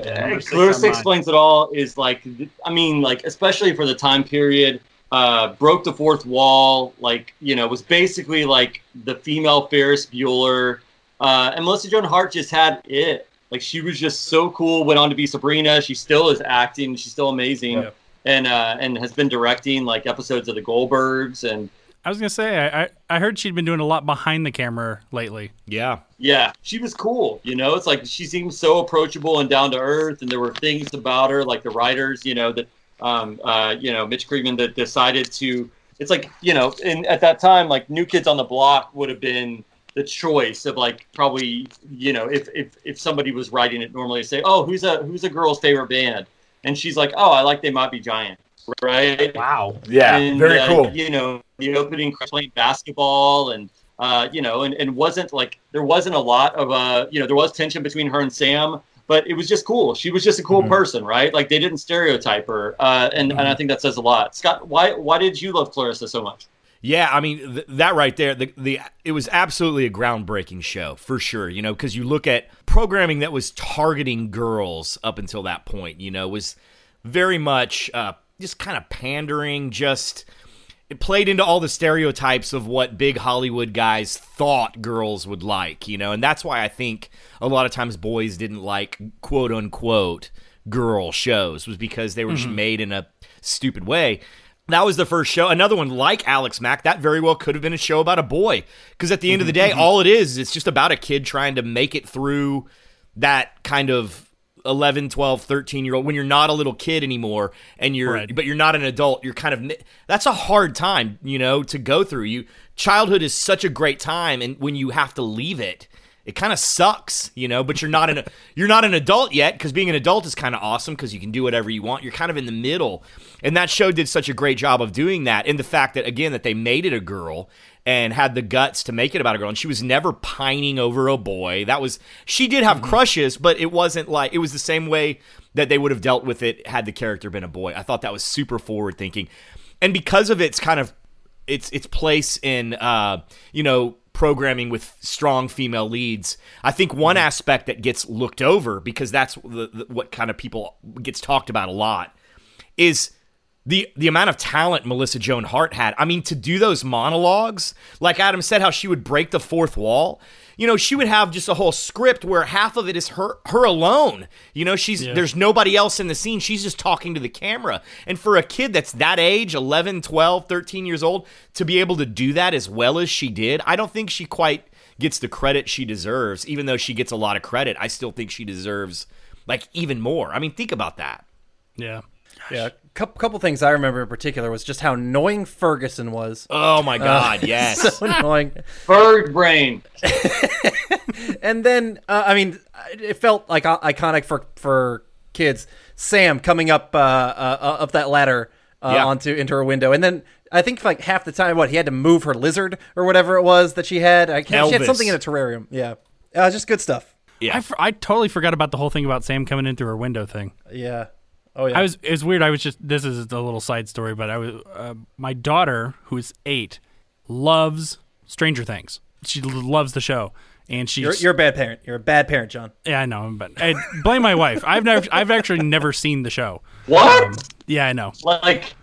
Yeah, number Clarissa explains it all is like, I mean, like especially for the time period, uh, broke the fourth wall. Like you know, was basically like the female Ferris Bueller, uh, and Melissa Joan Hart just had it. Like she was just so cool. Went on to be Sabrina. She still is acting. She's still amazing, Yeah. and uh, and has been directing like episodes of the Goldbergs and I was gonna say I, I I heard she'd been doing a lot behind the camera lately. Yeah, Yeah, she was cool. You know, it's like she seemed so approachable and down to earth, and there were things about her, like the writers, you know, that, um, uh, you know, Mitch Kriegman that decided to. It's like you know, and at that time, like New Kids on the Block would have been the choice of like probably you know if if if somebody was writing it normally, say, oh, who's a who's a girl's favorite band, and she's like, oh, I like They Might Be Giant, right? Wow. yeah, And, very uh, cool. You know, the opening playing basketball and uh, you know, and, and wasn't like there wasn't a lot of uh, you know, there was tension between her and Sam, but it was just cool. She was just a cool Mhm. person, right? Like they didn't stereotype her, uh, and and I think that says a lot. Scott, why why did you love Clarissa so much? Yeah, I mean th- that right there. The the it was absolutely a groundbreaking show for sure. You know, because you look at programming that was targeting girls up until that point. You know, was very much uh, just kind of pandering. Just it played into all the stereotypes of what big Hollywood guys thought girls would like. You know, and that's why I think a lot of times boys didn't like quote unquote girl shows was because they were just made in a stupid way. That was the first show. Another one like Alex Mack, that very well could have been a show about a boy. Because at the end of the mm-hmm, day, mm-hmm. all it is, it's just about a kid trying to make it through that kind of 11 12 13 year old when you're not a little kid anymore and you're Right. but you're not an adult you're kind of that's a hard time you know to go through you childhood is such a great time and when you have to leave it it kind of sucks you know but you're not an you're not an adult yet because being an adult is kind of awesome because you can do whatever you want. You're kind of in the middle. And that show did such a great job of doing that and the fact that again that they made it a girl and had the guts to make it about a girl. And she was never pining over a boy. That was she did have crushes but it wasn't like it was the same way that they would have dealt with it had the character been a boy. I thought that was super forward thinking and because of its kind of its its place in uh you know programming with strong female leads i think one mm-hmm. aspect that gets looked over because that's the, the, what kind of people gets talked about a lot is the the amount of talent Melissa Joan Hart had. I mean, to do those monologues, like Adam said, how she would break the fourth wall. You know, she would have just a whole script where half of it is her her alone. You know, she's there's nobody else in the scene. She's just talking to the camera. And for a kid that's that age, 11, 12, 13 years old, to be able to do that as well as she did, I don't think she quite gets the credit she deserves. Even though she gets a lot of credit, I still think she deserves like even more. I mean, think about that. Yeah. Yeah, a couple, couple things I remember in particular was just how annoying Ferguson was. Oh my god, yes. So annoying. Bird brain. And then, uh, I mean, it felt like uh, iconic for for kids. Sam coming up uh, uh, up that ladder uh, Yeah. onto into her window, and then I think like half the time, what he had to move her lizard or whatever it was that she had. I can't, she had something in a terrarium. Yeah, uh, just good stuff. Yeah. I, for- I totally forgot about the whole thing about Sam coming in through her window thing. Yeah. Oh yeah. I was it was weird. I was just this is a little side story, but I was uh, my daughter who's eight loves Stranger Things. She loves the show, and she's You're, you're a bad parent. You're a bad parent, John. yeah I know, but I blame my wife. I've never I've actually never seen the show. What? Yeah, I know. like,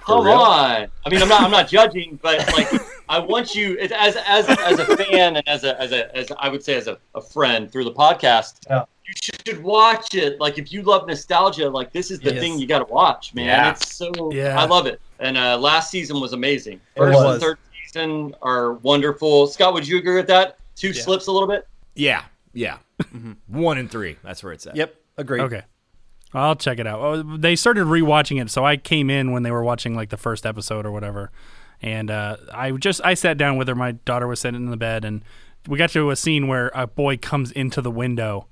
come on. I mean, I'm not. I'm not judging, but like, I want you as as as a fan and as a as a as I would say as a, a friend through the podcast. Yeah. You should watch it. Like, if you love nostalgia, like this is the Yes. thing you got to watch, man. Yeah. It's so. Yeah. I love it. And uh, last season was amazing. First was. and third season are wonderful. Scott, would you agree with that? Two slips a little bit. Yeah, yeah. One and three. That's where it's at. Yep. Agreed. Okay. I'll check it out. Oh, they started rewatching it, so I came in when they were watching like the first episode or whatever, and uh, I just I sat down with her. My daughter was sitting in the bed, and we got to a scene where a boy comes into the window,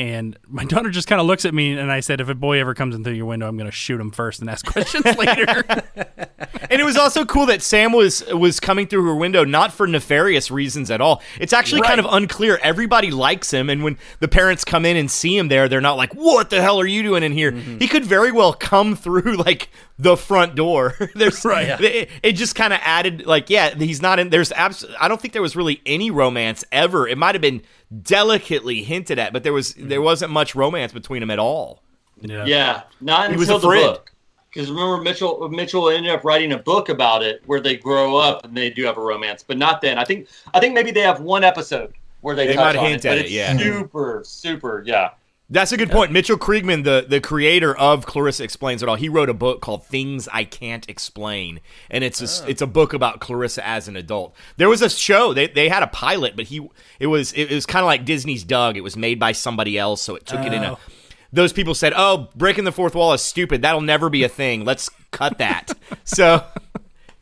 and my daughter just kind of looks at me, and I said, "If a boy ever comes in through your window, I'm going to shoot him first and ask questions later." And it was also cool that Sam was was coming through her window not for nefarious reasons at all. It's actually kind of unclear. Everybody likes him, and when the parents come in and see him there, they're not like, "What the hell are you doing in here?" Mm-hmm. He could very well come through like the front door. there's Right. It, it just kind of added like, yeah, he's not in. There's abs- I don't think there was really any romance ever. It might have been delicately hinted at, but there was mm. there wasn't much romance between them at all. yeah. Yeah, not He was until the friend. book. Because remember, Mitchell Mitchell ended up writing a book about it where they grow up and they do have a romance, but not then. I think I think maybe they have one episode where they, They touch might on hint it, at but it, yeah. Mm-hmm. super super yeah. That's a good point. Mitchell Kriegman, the, the creator of Clarissa Explains It All, he wrote a book called Things I Can't Explain. And it's a, oh. it's a book about Clarissa as an adult. There was a show, they, they had a pilot, but he it was it, was kind of like Disney's Doug. It was made by somebody else, so it took it in a oh. those people said, "Oh, breaking the fourth wall is stupid. That'll never be a thing. Let's cut that." so,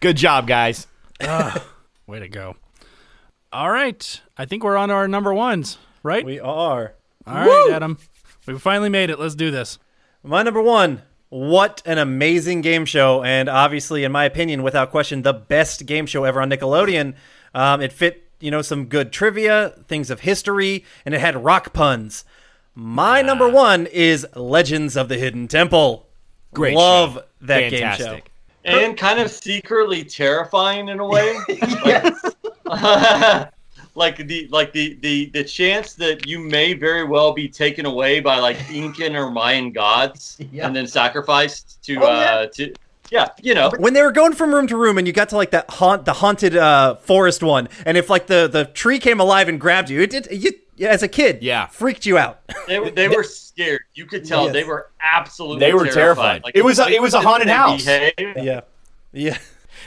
good job, guys. Ah, way to go. All right, I think we're on our number ones, right? We are. All right, Adam. We finally made it. Let's do this. My number one. What an amazing game show, and obviously, in my opinion, without question, the best game show ever on Nickelodeon. Um, it fit, you know, some good trivia, things of history, and it had rock puns. My number one is Legends of the Hidden Temple. Great Love show. that game show. And kind of secretly terrifying in a way. like the like the, the the chance that you may very well be taken away by like Incan or Mayan gods Yeah. and then sacrificed to Oh, yeah. uh to yeah, you know. When they were going from room to room, and you got to like that haunt, the haunted uh, forest one, and if like the the tree came alive and grabbed you, it did. You as a kid, Yeah. freaked you out. They, were- they were scared. You could tell Yes. they were absolutely They were terrified. terrified. It was a- it was a haunted house. behave. yeah, yeah.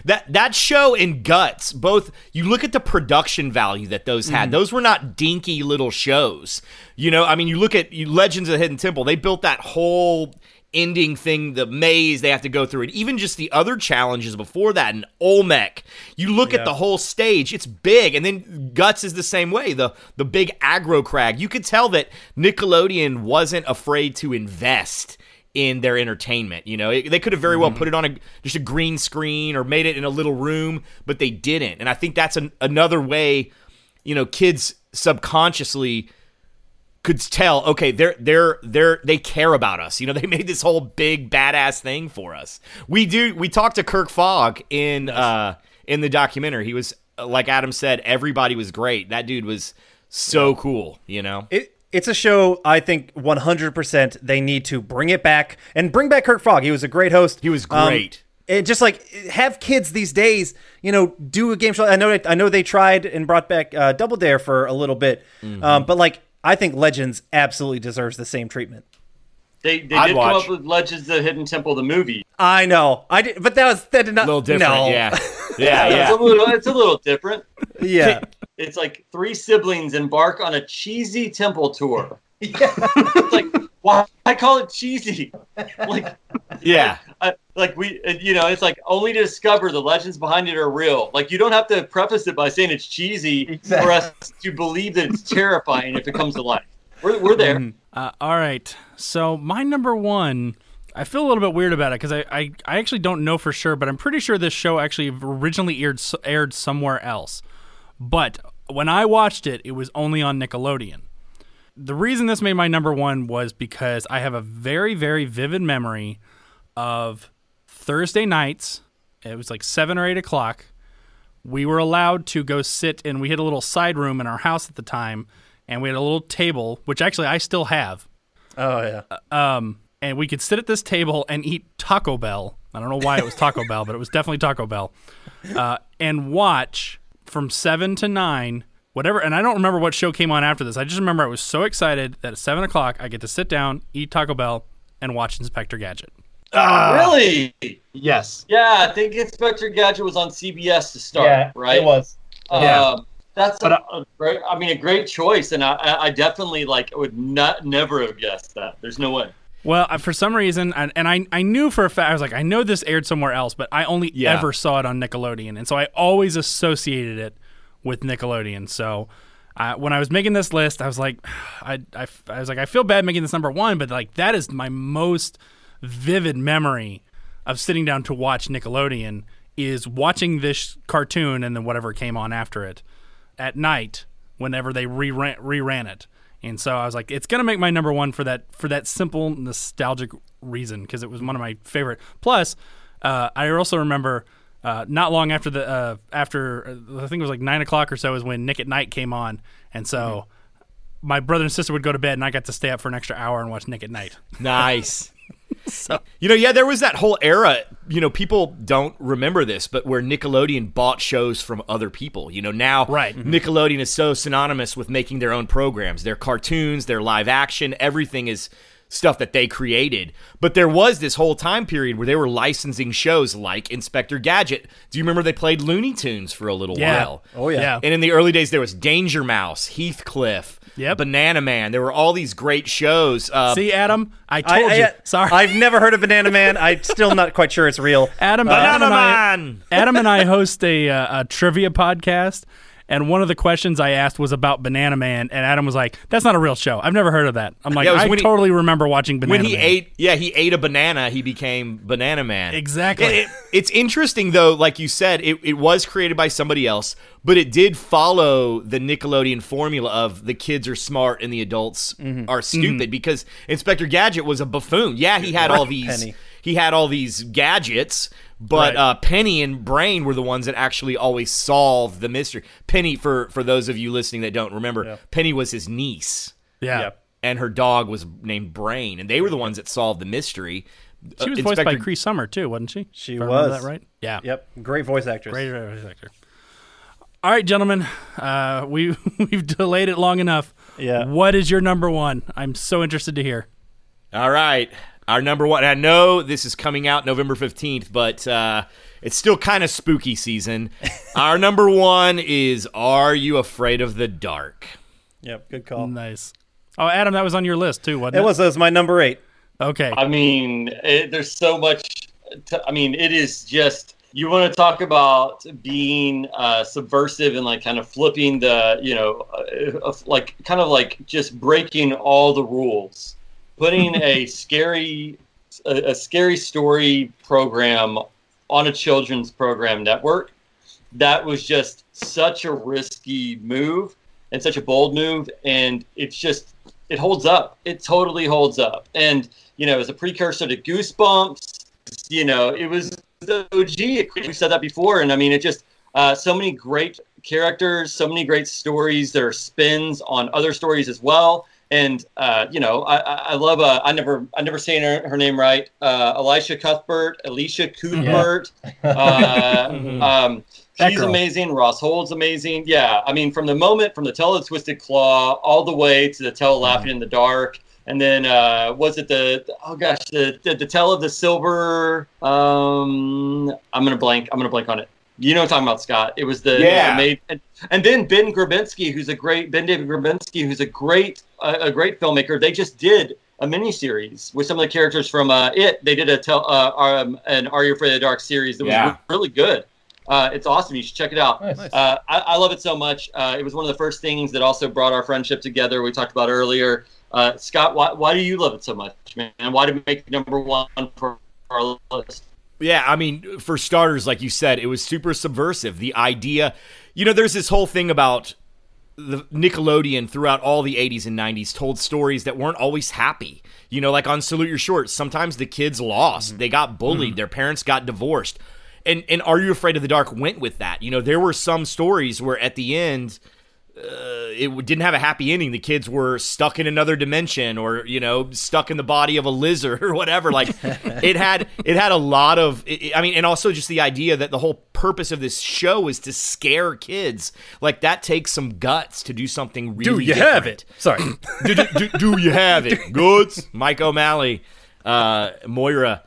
That that show and Guts, both you look at the production value that those had. Mm. Those were not dinky little shows. You know, I mean, you look at you, Legends of the Hidden Temple. They built that whole ending thing, the maze they have to go through, and even just the other challenges before that. in Olmec, you look at the whole stage; it's big. And then Guts is the same way. The the big aggro crag. You could tell that Nickelodeon wasn't afraid to invest in their entertainment. You know, It- they could have very well put it on a just a green screen or made it in a little room, but they didn't. And I think that's an, another way, you know, kids subconsciously could tell. Okay, they're they're they're they care about us. You know, they made this whole big badass thing for us. We do. We talked to Kirk Fogg in uh in the documentary. He was like Adam said. Everybody was great. That dude was so cool. You know. It, it's a show I think 100% they need to bring it back and bring back Kirk Fogg. He was a great host. He was Um, great. it just like have kids these days, you know, do a game show. I know I know they tried and brought back uh, Double Dare for a little bit, Mm-hmm. um, but like I think Legends absolutely deserves the same treatment. They, they I'd did watch. come up with Legends of the Hidden Temple, the movie. I know, I did, but that was that did not A little different. No. Yeah. Yeah. It's a little, it's a little different. yeah. It's like three siblings embark on a cheesy temple tour. it's like, why I call it cheesy? Like, Yeah. I, like we, uh, you know, it's like only to discover the legends behind it are real. Like you don't have to preface it by saying it's cheesy for us to believe that it's terrifying if it comes to life. We're, we're there. Uh, all right. So my number one, I feel a little bit weird about it because I, I, I actually don't know for sure, but I'm pretty sure this show actually originally aired aired somewhere else. But when I watched it, it was only on Nickelodeon. The reason this made my number one was because I have a very, very vivid memory of Thursday nights. It was like seven or eight o'clock. We were allowed to go sit, and we had a little side room in our house at the time, and we had a little table, which actually I still have. Oh yeah. Um, and we could sit at this table and eat Taco Bell. I don't know why it was Taco Bell, but it was definitely Taco Bell. Uh, and watch from seven to nine, whatever. And I don't remember what show came on after this. I just remember I was so excited that at seven o'clock I get to sit down, eat Taco Bell, and watch Inspector Gadget. really? Yes. Yeah, I think Inspector Gadget was on CBS to start, right? It was. Yeah. Um, that's But, a, a great. I mean, a great choice, and I, I I definitely like would not never have guessed that. There's no way. Well, for some reason, and, and I, I knew for a fact, I was like, I know this aired somewhere else, but I only Yeah. ever saw it on Nickelodeon. And so I always associated it with Nickelodeon. So uh, when I was making this list, I was like, I, I, I was like, I feel bad making this number one, but like that is my most vivid memory of sitting down to watch Nickelodeon is watching this cartoon and then whatever came on after it at night whenever they reran, reran it. And so I was like, it's gonna make my number one for that for that simple nostalgic reason because it was one of my favorite. Plus, uh, I also remember uh, not long after the uh, after uh, I think it was like nine o'clock or so is when Nick at Night came on, and so my brother and sister would go to bed, and I got to stay up for an extra hour and watch Nick at Night. Nice. You know, yeah, there was that whole era. You know, people don't remember this, but where Nickelodeon bought shows from other people. You know, now Right. Mm-hmm. Nickelodeon is so synonymous with making their own programs, their cartoons, their live action, everything is stuff that they created. But there was this whole time period where they were licensing shows like Inspector Gadget. Do you remember they played Looney Tunes for a little Yeah. while? Oh yeah. Yeah. And in the early days, there was Danger Mouse, Heathcliff, Yep. Banana Man. There were all these great shows. Uh, See, Adam, I told I- you. Sorry, I've never heard of Banana Man. I'm still not quite sure it's real. Adam. Banana Adam and I, Man. Adam and I host a, uh, a trivia podcast, and one of the questions I asked was about Banana Man, and Adam was like, "That's not a real show. I've never heard of that." I'm like, Yeah, "I when he- totally remember watching Banana Man. when he Man." ate yeah he ate a banana he became banana man Exactly. It- it- it's interesting though like you said it, it was created by somebody else but it did follow the nickelodeon formula of the kids are smart and the adults Mm-hmm. are stupid because inspector gadget was a buffoon yeah he had all these Penny. he had all these gadgets but Right. uh, Penny and Brain were the ones that actually always solved the mystery. Penny, for for those of you listening that don't remember, Penny was his niece yeah. Yep. and her dog was named Brain, and they were the ones that solved the mystery. She Uh, was voiced by Inspector- Cree Summer too, wasn't she? She If I was. that right? Yeah. Yep. Great voice actress. Great voice actor. All right, gentlemen, uh, we we've delayed it long enough. Yeah. What is your number one? I'm so interested to hear. All right, Our number one. I know this is coming out November fifteenth, but uh, it's still kind of spooky season. Our number one is Are You Afraid of the Dark? Yep, good call. Nice. Oh, Adam, that was on your list too, wasn't it? It was, it was my number eight. Okay. I mean, it, there's so much. To, I mean, it is just. You want to talk about being uh, subversive and like kind of flipping the, you know, uh, like kind of like just breaking all the rules, putting a scary, a, a scary story program on a children's program network. That was just such a risky move and such a bold move, and it's just it holds up. It totally holds up. And you know, as a precursor to Goosebumps, you know, it was the OG. We said that before, and I mean, it just uh, so many great characters, so many great stories. There are spins on other stories as well. And uh, you know, I, I love. Uh, I never, I never saying her, her name right. Uh, Elisha Cuthbert, Alicia Cuthbert. Uh, um, she's amazing. Ross Hull's amazing. Yeah, I mean, from the moment from the Tell of the Twisted Claw all the way to the Tell of Laughing in the Dark, and then uh, was it the oh gosh the the, the Tell of the Silver? Um, I'm gonna blank. I'm gonna blank on it. You know what I'm talking about, Scott. It was the Yeah. the made, and, and then Ben Grabinski, who's a great Ben David Grabinski, who's a great a, a great filmmaker. They just did a miniseries with some of the characters from uh, it. They did a tell uh, um, an Are You Afraid of the Dark series that was Yeah. re- really good. Uh, it's awesome. You should check it out. Nice. Uh, I, I love it so much. Uh, it was one of the first things that also brought our friendship together. We talked about earlier. Uh, Scott, why, why do you love it so much, man? Why did it make number one for our list? Yeah, I mean, for starters, like you said, it was super subversive. The idea, you know, there's this whole thing about the Nickelodeon throughout all the 80s and 90s told stories that weren't always happy. You know, like on Salute Your Shorts, sometimes the kids lost, mm-hmm. they got bullied, mm-hmm. their parents got divorced. And and Are You Afraid of the Dark went with that. You know, there were some stories where at the end uh, it didn't have a happy ending. The kids were stuck in another dimension, or you know, stuck in the body of a lizard, or whatever. Like it had, it had a lot of. It, I mean, and also just the idea that the whole purpose of this show is to scare kids. Like that takes some guts to do something really. Do you have it? Sorry. do, do, do, do you have it? Goods, Mike O'Malley, uh, Moira.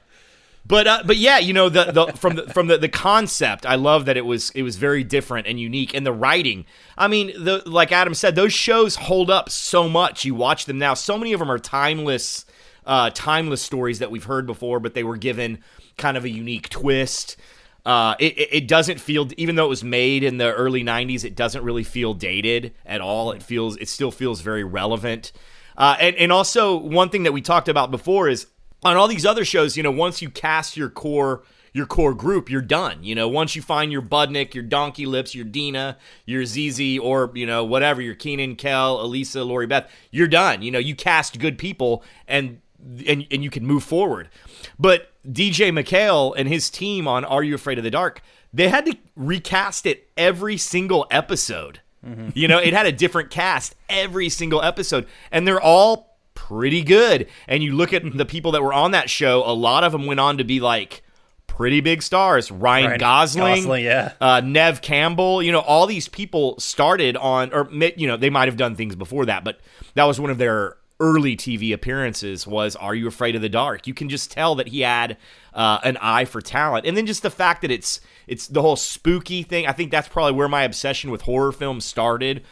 But uh, but yeah, you know the, the from the from the, the concept, I love that it was it was very different and unique, and the writing. I mean, the like Adam said, those shows hold up so much. You watch them now, so many of them are timeless, uh, timeless stories that we've heard before, but they were given kind of a unique twist. Uh, it, it doesn't feel even though it was made in the early '90s, it doesn't really feel dated at all. It feels it still feels very relevant. Uh, and and also one thing that we talked about before is on all these other shows, you know, once you cast your core your core group, you're done. You know, once you find your Budnick, your Donkey Lips, your Dina, your ZZ, or you know whatever, your Kenan, Kel, Alisa, Lori Beth, you're done. You know, you cast good people and and and you can move forward. But DJ MacHale and his team on Are You Afraid of the Dark, they had to recast it every single episode. Mm-hmm. You know, it had a different cast every single episode, and they're all pretty good. And you look at the people that were on that show, a lot of them went on to be like pretty big stars. Ryan, Ryan Gosling, Gosling, yeah. uh, Neve Campbell, you know, all these people started on, or you know, they might have done things before that, but that was one of their early TV appearances. Was Are You Afraid of the Dark? You can just tell that he had uh, an eye for talent, and then just the fact that it's it's the whole spooky thing. I think that's probably where my obsession with horror films started.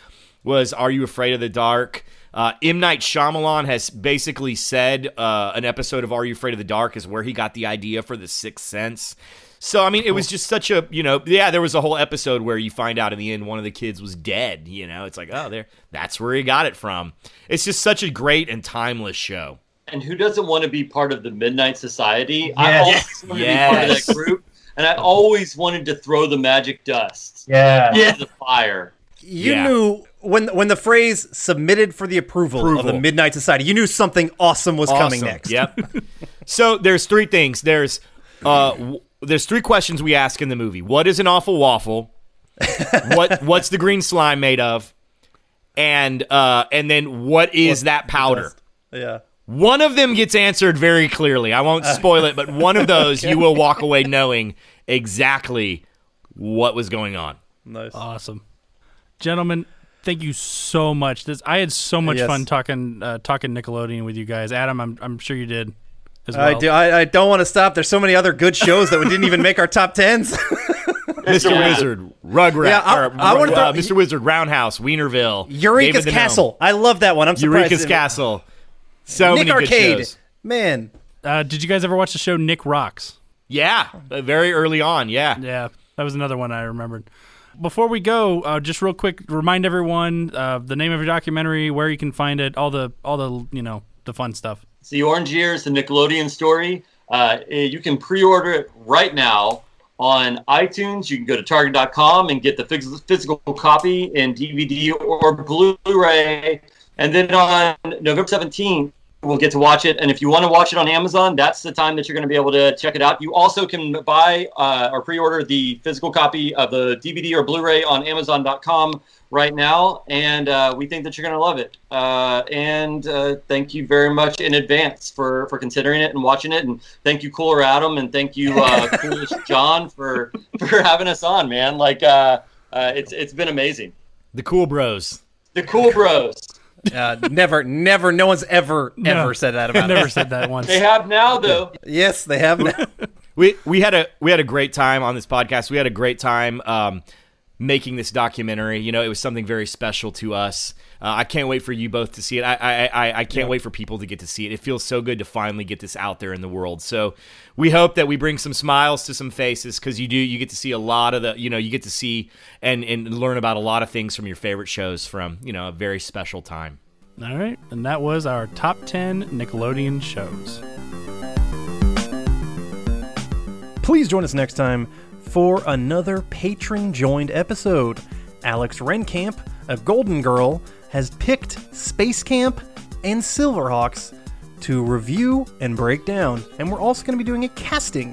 Was Are You Afraid of the Dark? Uh, M. Night Shyamalan has basically said uh, an episode of Are You Afraid of the Dark is where he got the idea for The Sixth Sense. So I mean, it was just such a you know, yeah. There was a whole episode where you find out in the end one of the kids was dead. You know, it's like oh, there, that's where he got it from. It's just such a great and timeless show. And who doesn't want to be part of the Midnight Society? I Yes. always wanted to be part of that group, and I always wanted to throw the magic dust Yeah. into the fire. You Yeah. knew when when the phrase submitted for the approval, of the Midnight Society, you knew something awesome was coming next. Yep. so there's three things. There's uh, w- there's three questions we ask in the movie. What is an awful waffle? what what's the green slime made of? And uh, and then what is that powder? Yeah. One of them gets answered very clearly. I won't spoil it, but one of those you will walk away knowing exactly what was going on. Nice. Awesome, gentlemen. Thank you so much. This I had so much Yes. fun talking uh, talking Nickelodeon with you guys. Adam, I'm I'm sure you did. as well. I do. I, I don't want to stop. There's so many other good shows that we didn't even make our top tens. Mr. Wizard, Rugrat, Yeah, I- or, I wanna uh, Mr. Wizard, Roundhouse, Wienerville, Eureka's David Gnome, Castle. I love that one. I'm surprised. Eureka's Castle. So Nick many good Arcade. shows. Man, Uh, did you guys ever watch the show Nick Rocks? Yeah, very early on. Yeah. Yeah, that was another one I remembered. Before we go, uh, just real quick, remind everyone uh, the name of your documentary, where you can find it, all the all the you know the fun stuff. It's the Orange Years, the Nickelodeon story. Uh, eh, you can pre-order it right now on iTunes. You can go to Target.com and get the physical copy in DVD or Blu-ray. And then on November 17th, we'll get to watch it. And if you want to watch it on Amazon, that's the time that you're going to be able to check it out. You also can buy uh, or pre-order the physical copy of the DVD or Blu-ray on Amazon.com right now, and uh, we think that you're going to love it. Uh, and uh, thank you very much in advance for for considering it and watching it. And thank you, Cooler Adam, and thank you, uh, Coolish John, for for having us on, man. Like, uh, uh, it's it's been amazing. The Cool Bros. The Cool Bros. Uh, never, never. No one's ever, No. ever said that about Never us. said that once. They have now, though. Yes, they have. Now. We we had a we had a great time on this podcast. We had a great time um, making this documentary. You know, it was something very special to us. Uh, I can't wait for you both to see it. I I, I, I can't wait for people to get to see it. It feels so good to finally get this out there in the world. So we hope that we bring some smiles to some faces because you do you get to see a lot of the you know you get to see and and learn about a lot of things from your favorite shows from you know a very special time. All right, and that was our top ten Nickelodeon shows. Please join us next time for another patron joined episode. Alex Renkamp, a Golden Girl, has picked Space Camp and Silverhawks to review and break down. And we're also going to be doing a casting